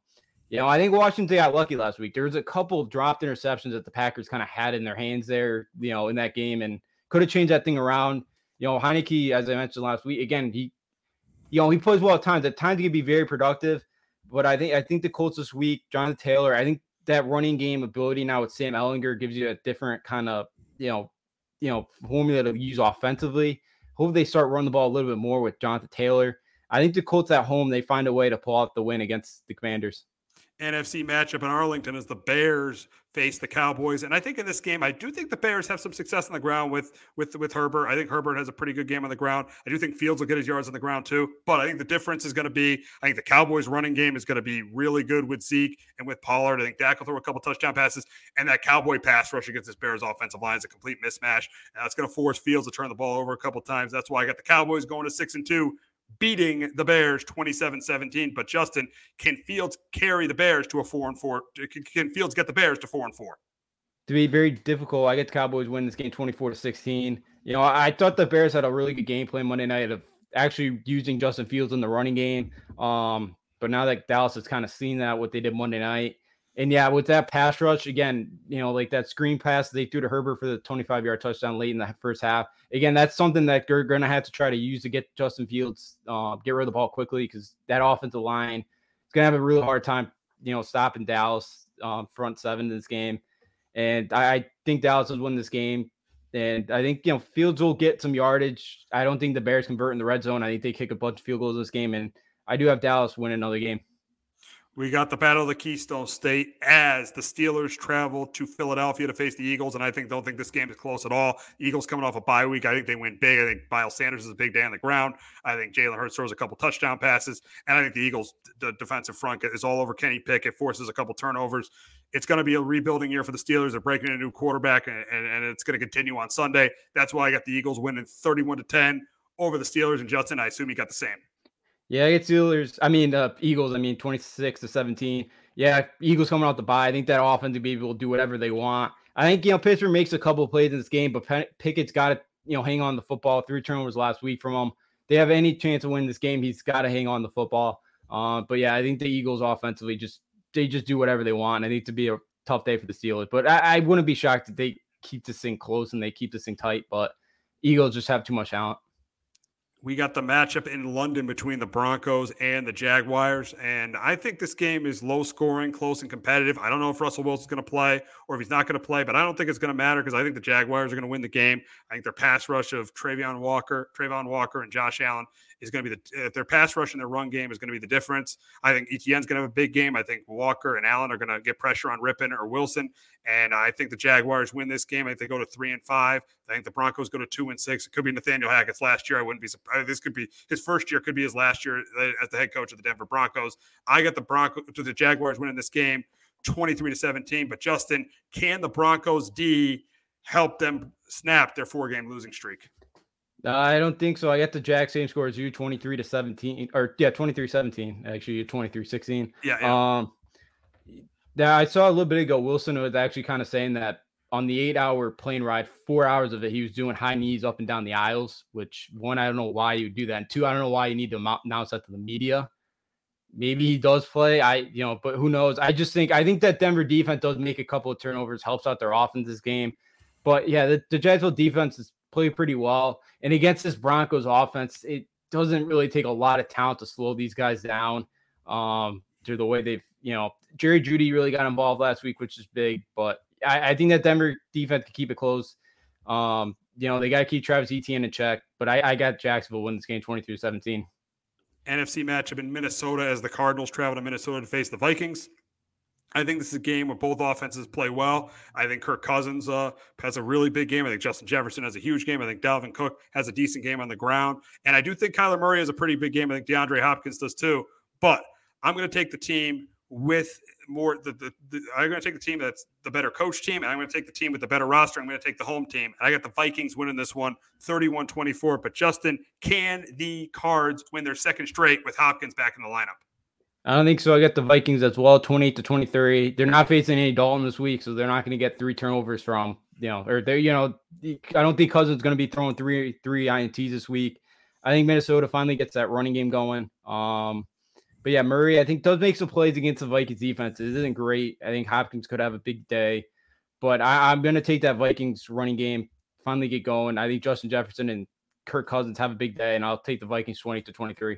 you know, I think Washington got lucky last week. There was a couple dropped interceptions that the Packers kind of had in their hands there, you know, in that game and could have changed that thing around. You know, Heinicke, as I mentioned last week, again, he you know, he plays well at times. At times he can be very productive. But I think I think the Colts this week, Jonathan Taylor, I think that running game ability now with Sam Ehlinger gives you a different kind of, you know, you know, formula to use offensively. Hope they start running the ball a little bit more with Jonathan Taylor. I think the Colts at home, they find a way to pull out the win against the Commanders. NFC matchup in Arlington as the Bears face the Cowboys. And I think in this game, I do think the Bears have some success on the ground with with with Herbert. I think Herbert has a pretty good game on the ground. I do think Fields will get his yards on the ground too. But I think the difference is going to be I think the Cowboys running game is going to be really good with Zeke and with Pollard. I think Dak will throw a couple touchdown passes. And that Cowboy pass rush against this Bears offensive line is a complete mismatch. And that's going to force Fields to turn the ball over a couple times. That's why I got the Cowboys going to six and two beating the Bears 27-17. But Justin, can Fields carry the Bears to a four and four? Can Fields get the Bears to four and four? To be very difficult. I get the Cowboys win this game 24 to 16. You know, I thought the Bears had a really good game plan Monday night of actually using Justin Fields in the running game. Um, but now that Dallas has kind of seen that what they did Monday night, and yeah, with that pass rush again, you know, like that screen pass they threw to Herbert for the 25 yard touchdown late in the first half. Again, that's something that they're going to have to try to use to get Justin Fields, uh, get rid of the ball quickly because that offensive line is going to have a really hard time, you know, stopping Dallas um, front seven in this game. And I, I think Dallas will win this game. And I think, you know, Fields will get some yardage. I don't think the Bears convert in the red zone. I think they kick a bunch of field goals this game. And I do have Dallas win another game. We got the Battle of the Keystone State as the Steelers travel to Philadelphia to face the Eagles, and I think don't think this game is close at all. Eagles coming off a bye week, I think they win big. I think Miles Sanders is a big day on the ground. I think Jalen Hurts throws a couple touchdown passes, and I think the Eagles' the defensive front is all over Kenny Pickett, forces a couple turnovers. It's going to be a rebuilding year for the Steelers. They're breaking a new quarterback, and, and, and it's going to continue on Sunday. That's why I got the Eagles winning thirty-one to ten over the Steelers. And Justin, I assume you got the same. Yeah, I get Steelers. I mean, the Eagles. I mean, twenty six to seventeen. Yeah, Eagles coming out the bye. I think that offense will be able to do whatever they want. I think you know Pittsburgh makes a couple plays in this game, but Pickett's got to you know hang on the football. Three turnovers last week from him. They have any chance of winning this game, he's got to hang on the football. Uh, but yeah, I think the Eagles offensively just they just do whatever they want. I think to be a tough day for the Steelers, but I, I wouldn't be shocked if they keep this thing close and they keep this thing tight. But Eagles just have too much talent we got the matchup in London between the Broncos and the Jaguars. And I think this game is low scoring, close and competitive. I don't know if Russell Wilson's going to play or if he's not going to play, but I don't think it's going to matter because I think the Jaguars are going to win the game. I think their pass rush of Travion Walker, Travon Walker, and Josh Allen is going to be the their pass rush and their run game is going to be the difference. I think Etienne's going to have a big game. I think Walker and Allen are going to get pressure on Rypien or Wilson, and I think the Jaguars win this game. I think they go to three and five. I think the Broncos go to two and six. It could be Nathaniel Hackett's last year. I wouldn't be surprised. This could be his first year. Could be his last year uh, as the head coach of the Denver Broncos. I got the Broncos to the Jaguars winning this game. 23 to 17. But Justin, can the Broncos D help them snap their four game losing streak? I don't think so. I got the Jack same score as you, 23 to 17, or yeah, 23 17, actually, 23 16. Yeah. yeah. Um, yeah, I saw a little bit ago. Wilson was actually kind of saying that on the eight hour plane ride, four hours of it, he was doing high knees up and down the aisles, which one, I don't know why you do that. And two, I don't know why you need to announce that to the media. Maybe he does play. I, you know, but who knows? I just think, I think that Denver defense does make a couple of turnovers, helps out their offense this game. But yeah, the, the Jacksonville defense is played pretty well. And against this Broncos offense, it doesn't really take a lot of talent to slow these guys down um, through the way they've, you know, Jerry Jeudy really got involved last week, which is big. But I, I think that Denver defense can keep it close. Um, you know, they got to keep Travis Etienne in check. But I, I got Jacksonville win this game 23 17. NFC matchup in Minnesota as the Cardinals travel to Minnesota to face the Vikings. I think this is a game where both offenses play well. I think Kirk Cousins uh, has a really big game. I think Justin Jefferson has a huge game. I think Dalvin Cook has a decent game on the ground. And I do think Kyler Murray has a pretty big game. I think DeAndre Hopkins does too. But I'm going to take the team with more the, the, the I'm going to take the team that's the better coach team, and I'm going to take the team with the better roster. I'm going to take the home team. And I got the Vikings winning this one 31 24. But Justin, can the Cards win their second straight with Hopkins back in the lineup? I don't think so. I got the Vikings as well, 28 to 23. They're not facing Andy Dalton this week, so they're not going to get three turnovers from, you know, or they're, you know, I don't think Cousins going to be throwing three, three INTs this week. I think Minnesota finally gets that running game going. Um, but yeah, Murray, I think does make some plays against the Vikings defense. It isn't great. I think Hopkins could have a big day, but I, I'm going to take that Vikings running game finally get going. I think Justin Jefferson and Kirk Cousins have a big day, and I'll take the Vikings 20 to 23.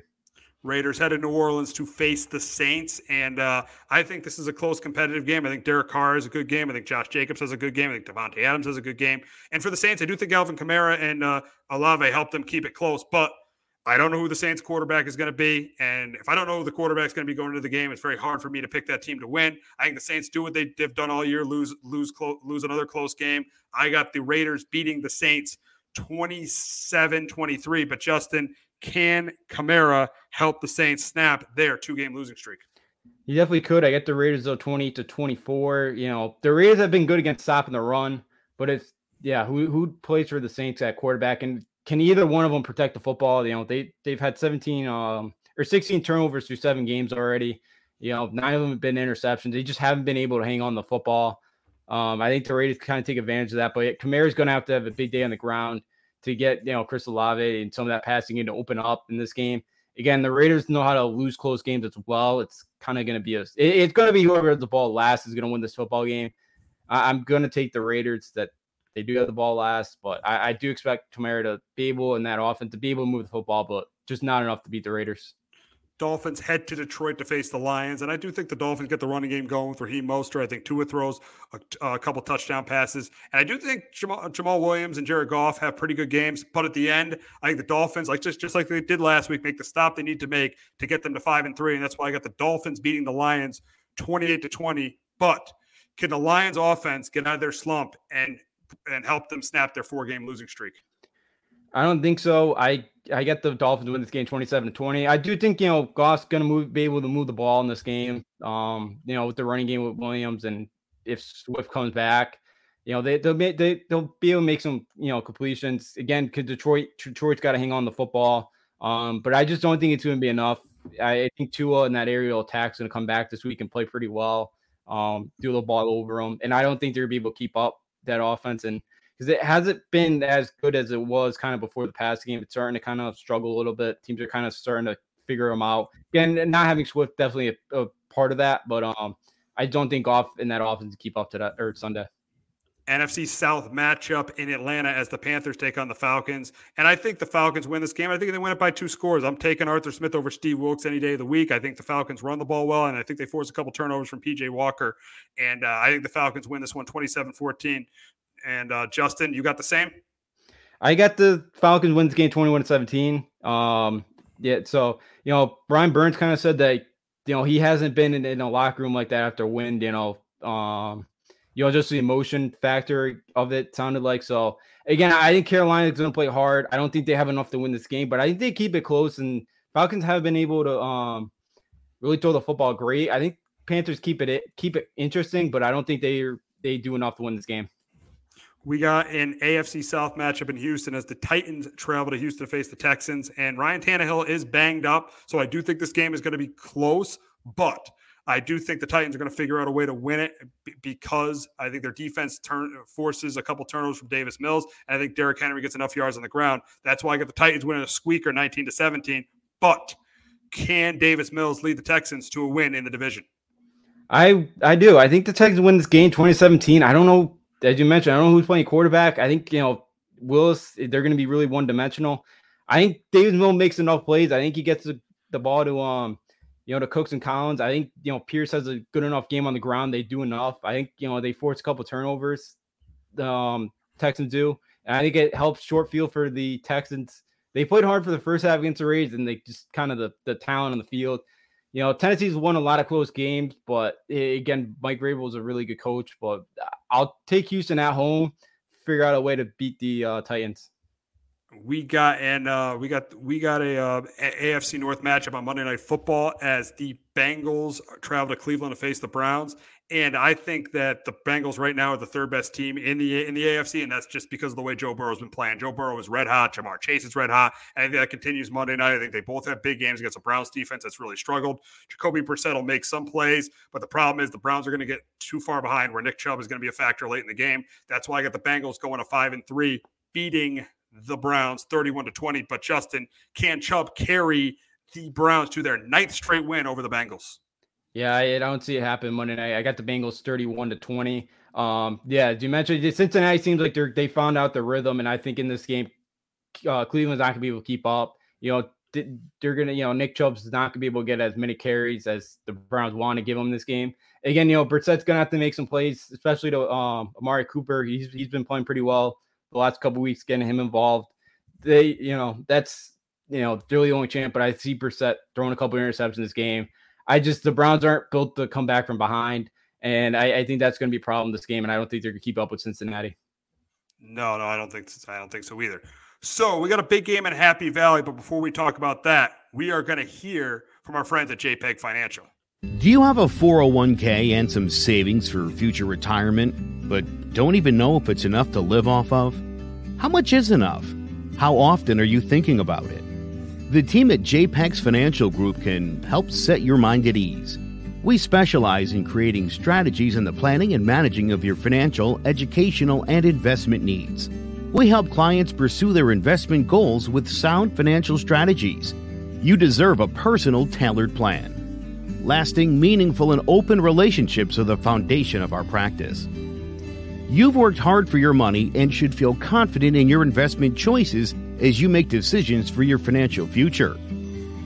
Raiders head to New Orleans to face the Saints. And uh, I think this is a close competitive game. I think Derek Carr has a good game. I think Josh Jacobs has a good game. I think Davante Adams has a good game. And for the Saints, I do think Alvin Kamara and uh, Olave helped them keep it close. But I don't know who the Saints quarterback is going to be. And if I don't know who the quarterback is going to be going into the game, it's very hard for me to pick that team to win. I think the Saints do what they, have done all year lose, lose, clo- lose another close game. I got the Raiders beating the Saints 27 23. But Justin, can Kamara help the Saints snap their two game losing streak? He definitely could. I get the Raiders though 20 to 24. You know, the Raiders have been good against stopping the run, but it's yeah, who who plays for the Saints at quarterback and can either one of them protect the football? You know, they they've had 17 um or 16 turnovers through seven games already. You know, nine of them have been interceptions. They just haven't been able to hang on the football. Um, I think the Raiders kind of take advantage of that, but Kamara's going to have to have a big day on the ground to get you know Chris Olave and some of that passing game to open up in this game. Again, the Raiders know how to lose close games as well. It's kind of going to be a it, it's going to be whoever the ball last is going to win this football game. I, am going to take the Raiders that they do have the ball last, but I, I do expect Kamara to be able in that offense to be able to move the football, but just not enough to beat the Raiders. Dolphins head to Detroit to face the Lions, and I do think the Dolphins get the running game going with Raheem Mostert. I think Tua throws a, a couple touchdown passes, and I do think Jamal, Jamaal, Williams and Jared Goff have pretty good games. But at the end, I think the Dolphins, like just just like they did last week, make the stop they need to make to get them to five and three, and that's why I got the Dolphins beating the Lions twenty-eight to twenty. But can the Lions offense get out of their slump and and help them snap their four-game losing streak? I don't think so. I I get the Dolphins win this game 27 to 20. I do think, you know, Goff's going to move be able to move the ball in this game. Um, you know, with the running game with Williams and if Swift comes back, you know, they they'll make they they'll be able to make some, you know, completions. Again, cuz Detroit Detroit's got to hang on the football. Um, but I just don't think it's going to be enough. I, I think Tua in that aerial attack is going to come back this week and play pretty well. Um, do the ball over them, and I don't think they're going to be able to keep up that offense. And because it hasn't been as good as it was kind of before the past game. It's starting to kind of struggle a little bit. Teams are kind of starting to figure them out. Again, not having Swift definitely a, a part of that, but um, I don't think off in that offense to keep up to that or Sunday. NFC South matchup in Atlanta as the Panthers take on the Falcons. And I think the Falcons win this game. I think they win it by two scores. I'm taking Arthur Smith over Steve Wilks any day of the week. I think the Falcons run the ball well, and I think they force a couple turnovers from PJ Walker. And uh, I think the Falcons win this one 27 14. And uh, Justin, you got the same? I got the Falcons wins game 21 17. Um, yeah, so you know, Brian Burns kind of said that you know he hasn't been in, in a locker room like that after win, you know. Um, you know, just the emotion factor of it sounded like so. Again, I think Carolina's going to play hard. I don't think they have enough to win this game, but I think they keep it close. And Falcons have been able to um really throw the football great. I think Panthers keep it keep it interesting, but I don't think they they do enough to win this game. We got an AFC South matchup in Houston as the Titans travel to Houston to face the Texans. And Ryan Tannehill is banged up. So I do think this game is going to be close, but I do think the Titans are going to figure out a way to win it because I think their defense turn forces a couple turnovers from Davis Mills, and I think Derrick Henry gets enough yards on the ground. That's why I got the Titans winning a squeaker, 19 to 17. But can Davis Mills lead the Texans to a win in the division? I I do. I think the Texans win this game 2017. I don't know, as you mentioned, I don't know who's playing quarterback. I think you know Willis. They're going to be really one dimensional. I think Davis Mills makes enough plays. I think he gets the, the ball to um you know to Cooks and Collins. I think you know Pierce has a good enough game on the ground. They do enough. I think you know they force a couple turnovers. The um, Texans do, and I think it helps short field for the Texans. They played hard for the first half against the Rays, and they just kind of the the talent on the field you know, Tennessee's won a lot of close games, but again, Mike Vrabel is a really good coach. But I'll take Houston at home, figure out a way to beat the uh, Titans. We got and uh, we got we got a uh, AFC North matchup on Monday Night Football as the Bengals travel to Cleveland to face the Browns. And I think that the Bengals right now are the third best team in the in the AFC, and that's just because of the way Joe Burrow's been playing. Joe Burrow is red hot. Ja'Marr Chase is red hot, and that continues Monday night. I think they both have big games against the Browns defense that's really struggled. Jacoby Brissett will make some plays, but the problem is the Browns are going to get too far behind where Nick Chubb is going to be a factor late in the game. That's why I got the Bengals going to five and three, beating the Browns 31 to 20. But Justin, can Chubb carry the Browns to their ninth straight win over the Bengals? Yeah, I don't see it happen Monday night. I got the Bengals 31 to 20. Um, yeah, you mentioned, Cincinnati seems like they found out the rhythm, and I think in this game, uh, Cleveland's not gonna be able to keep up. You know, they're gonna, you know, Nick Chubb's not gonna be able to get as many carries as the Browns want to give him this game. Again, you know, Brissett's gonna have to make some plays, especially to um, Amari Cooper. He's he's been playing pretty well the last couple weeks, getting him involved. They, you know, that's you know, they're the only champ, but I see Brissett throwing a couple interceptions in this game. I just the Browns aren't built to come back from behind, and I, I think that's going to be a problem this game. And I don't think they're going to keep up with Cincinnati. No, no, I don't think I don't think so either. So we got a big game in Happy Valley, but before we talk about that, we are going to hear from our friends at JPEX Financial. Do you have a 401k and some savings for future retirement, but don't even know if it's enough to live off of? How much is enough? How often are you thinking about it? The team at JPEX Financial Group can help set your mind at ease. We specialize in creating strategies in the planning and managing of your financial, educational, and investment needs. We help clients pursue their investment goals with sound financial strategies. You deserve a personal, tailored plan. Lasting, meaningful, and open relationships are the foundation of our practice. You've worked hard for your money and should feel confident in your investment choices as you make decisions for your financial future.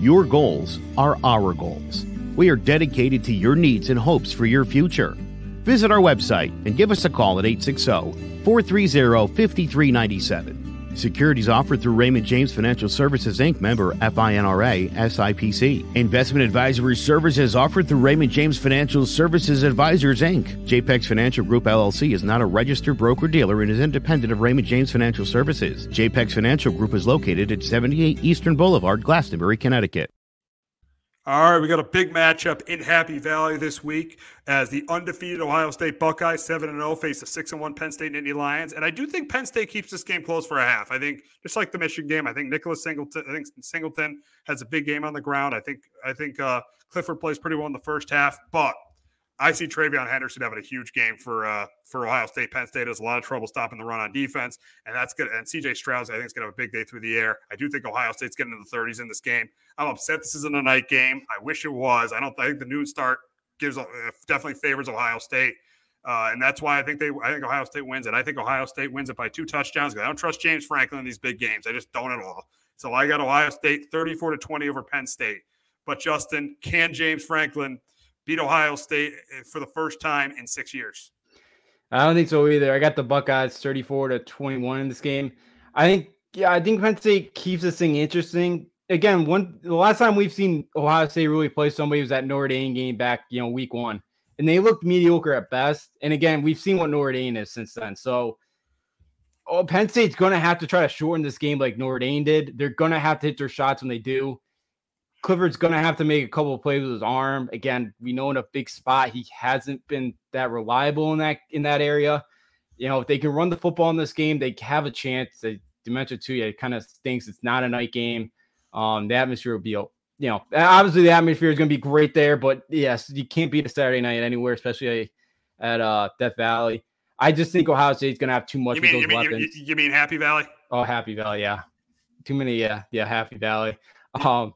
Your goals are our goals. We are dedicated to your needs and hopes for your future. Visit our website and give us a call at 860 430 5397. Securities offered through Raymond James Financial Services Inc. member FINRA SIPC. Investment advisory services offered through Raymond James Financial Services Advisors Inc. JPEX Financial Group LLC is not a registered broker dealer and is independent of Raymond James Financial Services. JPEX Financial Group is located at 78 Eastern Boulevard, Glastonbury, Connecticut. All right, we got a big matchup in Happy Valley this week as the undefeated Ohio State Buckeyes, 7 0, face the 6 1 Penn State Nittany Lions. And I do think Penn State keeps this game close for a half. I think, just like the Michigan game, I think Nicholas Singleton, I think Singleton has a big game on the ground. I think, I think uh, Clifford plays pretty well in the first half, but I see TreVeyon Henderson having a huge game for uh, for Ohio State. Penn State has a lot of trouble stopping the run on defense, and that's good. And CJ Stroud, I think, is going to have a big day through the air. I do think Ohio State's getting into the 30s in this game. I'm upset this isn't a night game. I wish it was. I don't I think the noon start gives uh, definitely favors Ohio State. Uh, and that's why I think they I think Ohio State wins it. I think Ohio State wins it by two touchdowns. I don't trust James Franklin in these big games. I just don't at all. So I got Ohio State 34 to 20 over Penn State. But Justin, can James Franklin beat Ohio State eh, for the first time in six years? I don't think so either. I got the Buckeyes 34 to 21 in this game. I think yeah, I think Penn State keeps this thing interesting again, one the last time we've seen Ohio State really play somebody was that Notre Dame game back, you know, week one, and they looked mediocre at best. And again, we've seen what Notre Dame is since then. So, oh, Penn State's going to have to try to shorten this game like Notre Dame did. They're going to have to hit their shots when they do. Clifford's going to have to make a couple of plays with his arm. Again, we know in a big spot he hasn't been that reliable in that in that area. You know, if they can run the football in this game, they have a chance. They, to mention too, yeah, it kind of stinks. It's not a night game. Um, the atmosphere will be you know, obviously the atmosphere is going to be great there, but yes, you can't beat a Saturday night anywhere, especially at uh, Death Valley. I just think Ohio State's going to have too much You mean, with you those mean, weapons. you, you mean Happy Valley? Oh, Happy Valley, yeah. Too many, yeah, yeah, Happy Valley. Um,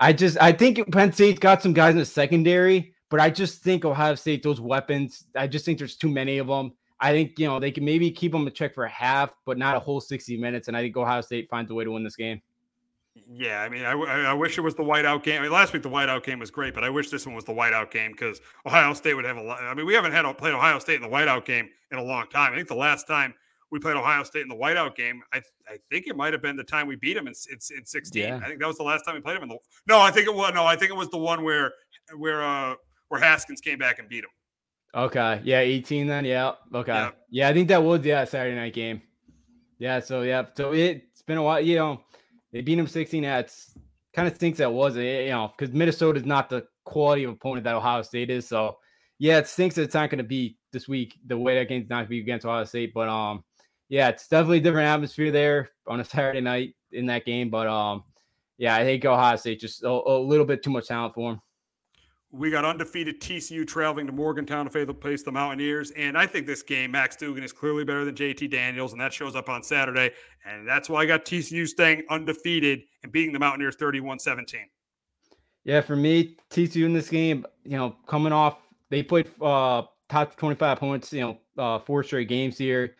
I just I think Penn State's got some guys in the secondary, but I just think Ohio State those weapons. I just think there's too many of them. I think you know they can maybe keep them in check for a half, but not a whole 60 minutes. And I think Ohio State finds a way to win this game. Yeah, I mean, I, I I wish it was the whiteout game. I mean, last week the whiteout game was great, but I wish this one was the whiteout game because Ohio State would have a lot. I mean, we haven't had played Ohio State in the whiteout game in a long time. I think the last time we played Ohio State in the whiteout game, I I think it might have been the time we beat them in in, in 16. Yeah. I think that was the last time we played them in the. No, I think it was no. I think it was the one where where uh where Haskins came back and beat them. Okay, yeah, 18 then. Yeah, okay, Yeah. yeah. I think that was yeah Saturday night game. Yeah, so yeah, so it's been a while. You know, they beat them 16. That's kind of stinks that was it. You know, because Minnesota is not the quality of opponent that Ohio State is. So yeah, it stinks that it's not going to be this week. The way that game's not going to be against Ohio State, but um, yeah, it's definitely a different atmosphere there on a Saturday night in that game. But um, yeah, I think Ohio State just a, a little bit too much talent for them. We got undefeated TCU traveling to Morgantown to face the Mountaineers. And I think this game, Max Duggan is clearly better than JT Daniels, and that shows up on Saturday. And that's why I got TCU staying undefeated and beating the Mountaineers 31 17. Yeah, for me, TCU in this game, you know, coming off, they played uh top 25 points, you know, uh four straight games here.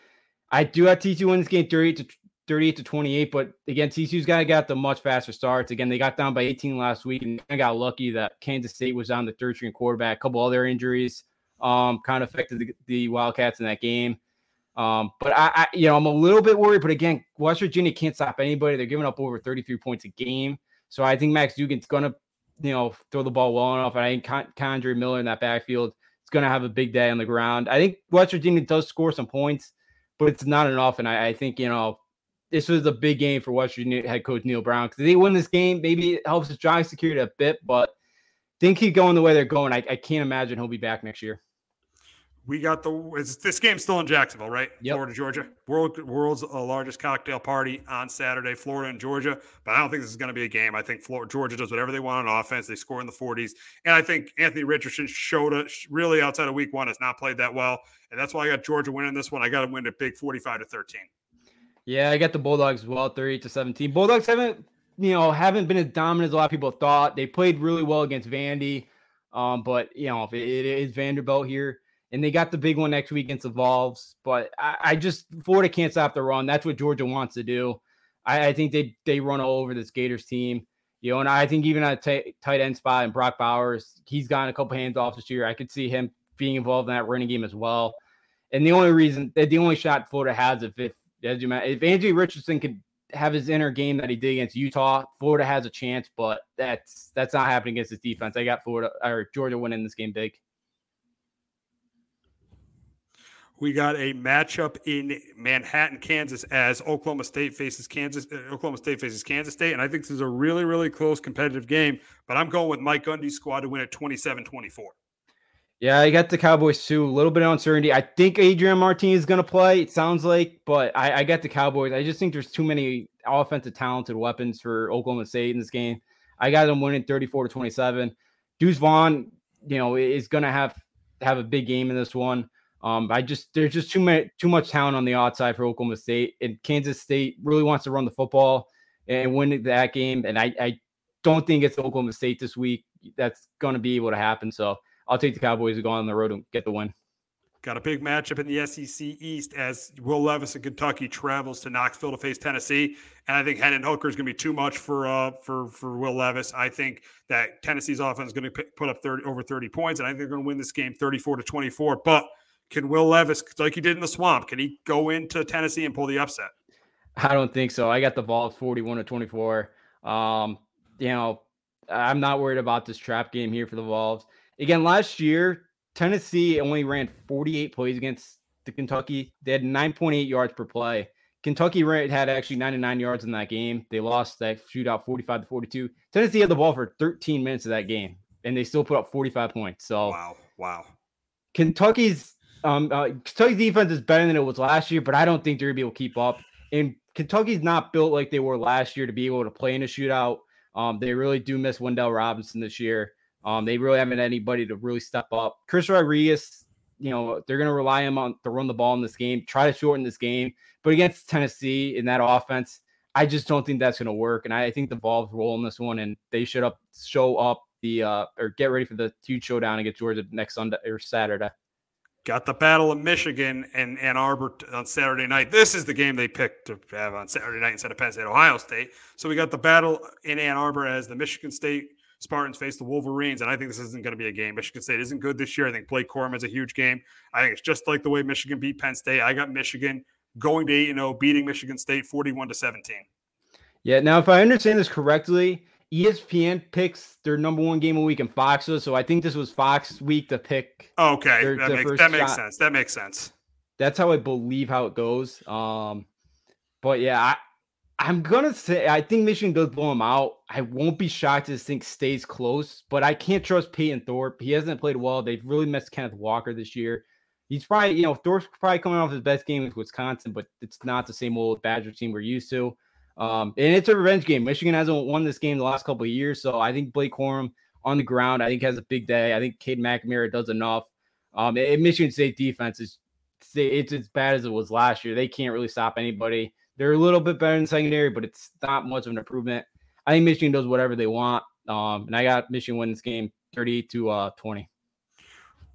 I do have TCU in this game 38 to 38 to 28, but again, TCU's got got the much faster starts. Again, they got down by 18 last week and I got lucky that Kansas State was on the third string quarterback, a couple other injuries um kind of affected the, the Wildcats in that game. Um, but I, I, you know, I'm a little bit worried. But again, West Virginia can't stop anybody. They're giving up over 33 points a game. So I think Max Duggan's gonna, you know, throw the ball well enough. And I think Con- Miller in that backfield is gonna have a big day on the ground. I think West Virginia does score some points, but it's not enough. And I, I think you know, this was a big game for Virginia head coach Neal Brown because they win this game. Maybe it helps his job security a bit, but think keep going the way they're going. I, I can't imagine he'll be back next year. We got the is this game's still in Jacksonville, right? Yep. Florida, Georgia. World world's uh, largest cocktail party on Saturday, Florida and Georgia. But I don't think this is going to be a game. I think Florida, Georgia does whatever they want on offense. They score in the 40s, and I think Anthony Richardson showed us really outside of Week One has not played that well, and that's why I got Georgia winning this one. I got to win a big 45 to 13. Yeah, I got the Bulldogs as well, 38 to 17. Bulldogs haven't, you know, haven't been as dominant as a lot of people thought. They played really well against Vandy. Um, but you know, it, it is Vanderbilt here. And they got the big one next week against the Vols. But I, I just Florida can't stop the run. That's what Georgia wants to do. I, I think they they run all over this Gators team. You know, and I think even at tight end spot and Brock Bowers, he's gotten a couple hands off this year. I could see him being involved in that running game as well. And the only reason, that the only shot Florida has, if if as you mentioned, if Anthony Richardson could have his inner game that he did against Utah, Florida has a chance. But that's that's not happening against his defense. I got Florida or Georgia winning this game big. We got a matchup in Manhattan, Kansas, as Oklahoma State faces Kansas. Uh, Oklahoma State faces Kansas State, and I think this is a really, really close competitive game. But I'm going with Mike Gundy's squad to win at 27-24. Yeah, I got the Cowboys too. A little bit of uncertainty. I think Adrian Martinez is going to play. It sounds like, but I, I got the Cowboys. I just think there's too many offensive talented weapons for Oklahoma State in this game. I got them winning 34 to 27. Deuce Vaughn, you know, is going to have have a big game in this one. Um, I just there's just too many too much talent on the outside for Oklahoma State, and Kansas State really wants to run the football and win that game. And I, I don't think it's Oklahoma State this week. That's going to be able to happen. So I'll take the Cowboys to go on the road and get the win. Got a big matchup in the SEC East as Will Levis in Kentucky travels to Knoxville to face Tennessee, and I think Hendon Hooker is going to be too much for uh, for for Will Levis. I think that Tennessee's offense is going to put up 30 over 30 points, and I think they're going to win this game 34 to 24. But can Will Levis, like he did in the swamp, can he go into Tennessee and pull the upset? I don't think so. I got the Vols 41 to 24. Um, you know, I'm not worried about this trap game here for the Vols. Again, last year, Tennessee only ran 48 plays against the Kentucky. They had 9.8 yards per play. Kentucky had actually 99 yards in that game. They lost that shootout 45 to 42. Tennessee had the ball for 13 minutes of that game, and they still put up 45 points. So wow, wow. Kentucky's um uh, Kentucky's defense is better than it was last year, but I don't think they're gonna be able to keep up. And Kentucky's not built like they were last year to be able to play in a shootout. Um, they really do miss Wan'Dale Robinson this year. Um, they really haven't anybody to really step up. Chris Rodriguez, you know, they're going to rely him on to run the ball in this game, try to shorten this game. But against Tennessee in that offense, I just don't think that's going to work. And I think the Vols roll in this one, and they should up show up the uh or get ready for the huge showdown against Georgia next Sunday or Saturday. Got the Battle of Michigan and Ann Arbor on Saturday night. This is the game they picked to have on Saturday night instead of Penn State, Ohio State. So we got the battle in Ann Arbor as the Michigan State Spartans face the Wolverines, and I think this isn't going to be a game. Michigan State isn't good this year. I think Blake is a huge game. I think it's just like the way Michigan beat Penn State. I got Michigan going to 8 0, beating Michigan State 41 to 17. Yeah. Now, if I understand this correctly, ESPN picks their number one game a week in Fox. So I think this was Fox week to pick. Okay, their, that, their makes, that makes sense. That makes sense. That's how I believe how it goes. Um, but yeah, I, I'm gonna say I think Michigan does blow them out. I won't be shocked if this thing stays close, but I can't trust Payton Thorne. He hasn't played well. They've really missed Kenneth Walker this year. He's probably, you know, Thorne's probably coming off his best game with Wisconsin, but it's not the same old Badger team we're used to. Um, and it's a revenge game. Michigan hasn't won this game the last couple of years, so I think Blake Corum on the ground, I think has a big day. I think Cade McNamara does enough. Um, and Michigan State defense is it's as bad as it was last year. They can't really stop anybody. They're a little bit better in secondary, but it's not much of an improvement. I think Michigan does whatever they want. Um, and I got Michigan win this game 30 to uh, 20.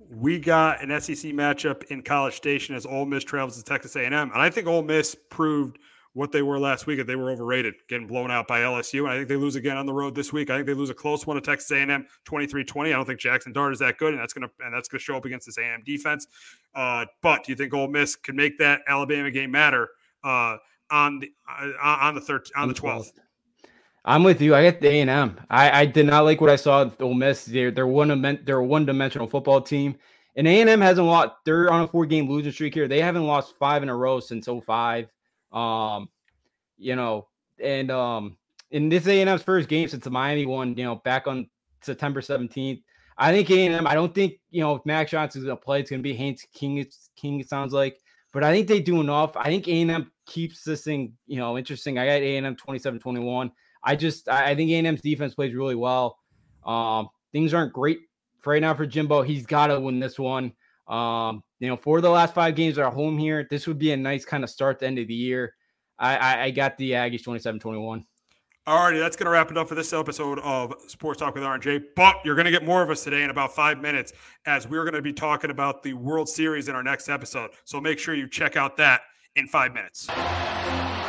We got an SEC matchup in College Station as Ole Miss travels to Texas A&M, and I think Ole Miss proved – what they were last week. If They were overrated, getting blown out by LSU. And I think they lose again on the road this week. I think they lose a close one to Texas A&M, 23-20. I don't think Jackson Dart is that good, and that's gonna and that's gonna show up against this A&M defense. Uh, but do you think Ole Miss can make that Alabama game matter uh, on the uh, on the third on the 12th? I'm with you. I get the A&M. I did not like what I saw with Ole Miss. They're they're one they're a one dimensional football team, and A and M hasn't lost. They're on a four game losing streak here. They haven't lost five in a row since 05. Um, you know, and um, in this A&M's first game since the Miami one, you know, back on September 17th, I think A&M, I don't think, you know, if Max Johnson's going to play. It's going to be Haynes King, King, it sounds like. But I think they do enough. I think A&M keeps this thing, you know, interesting. I got A&M 27-21. I just, I think A&M's defense plays really well. Um, things aren't great right now for Jimbo. He's got to win this one. Um, you know, for the last five games at home here, this would be a nice kind of start to end of the year. I, I, I got the Aggies 27 21. All righty, that's going to wrap it up for this episode of Sports Talk with RJ. But you're going to get more of us today in about five minutes as we're going to be talking about the World Series in our next episode. So make sure you check out that in five minutes.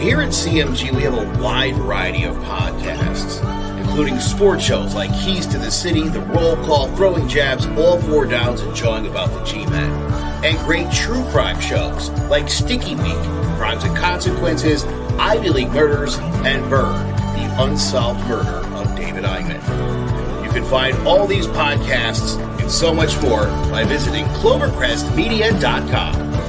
Here at CMG, we have a wide variety of podcasts including sports shows like Keys to the City, The Roll Call, Throwing Jabs, All Four Downs, and Jawing About the G-Men. And great true crime shows like Sticky Week, Crimes and Consequences, Ivy League Murders, and Bird, the unsolved murder of David Eichmann. You can find all these podcasts and so much more by visiting clovercrestmedia.com.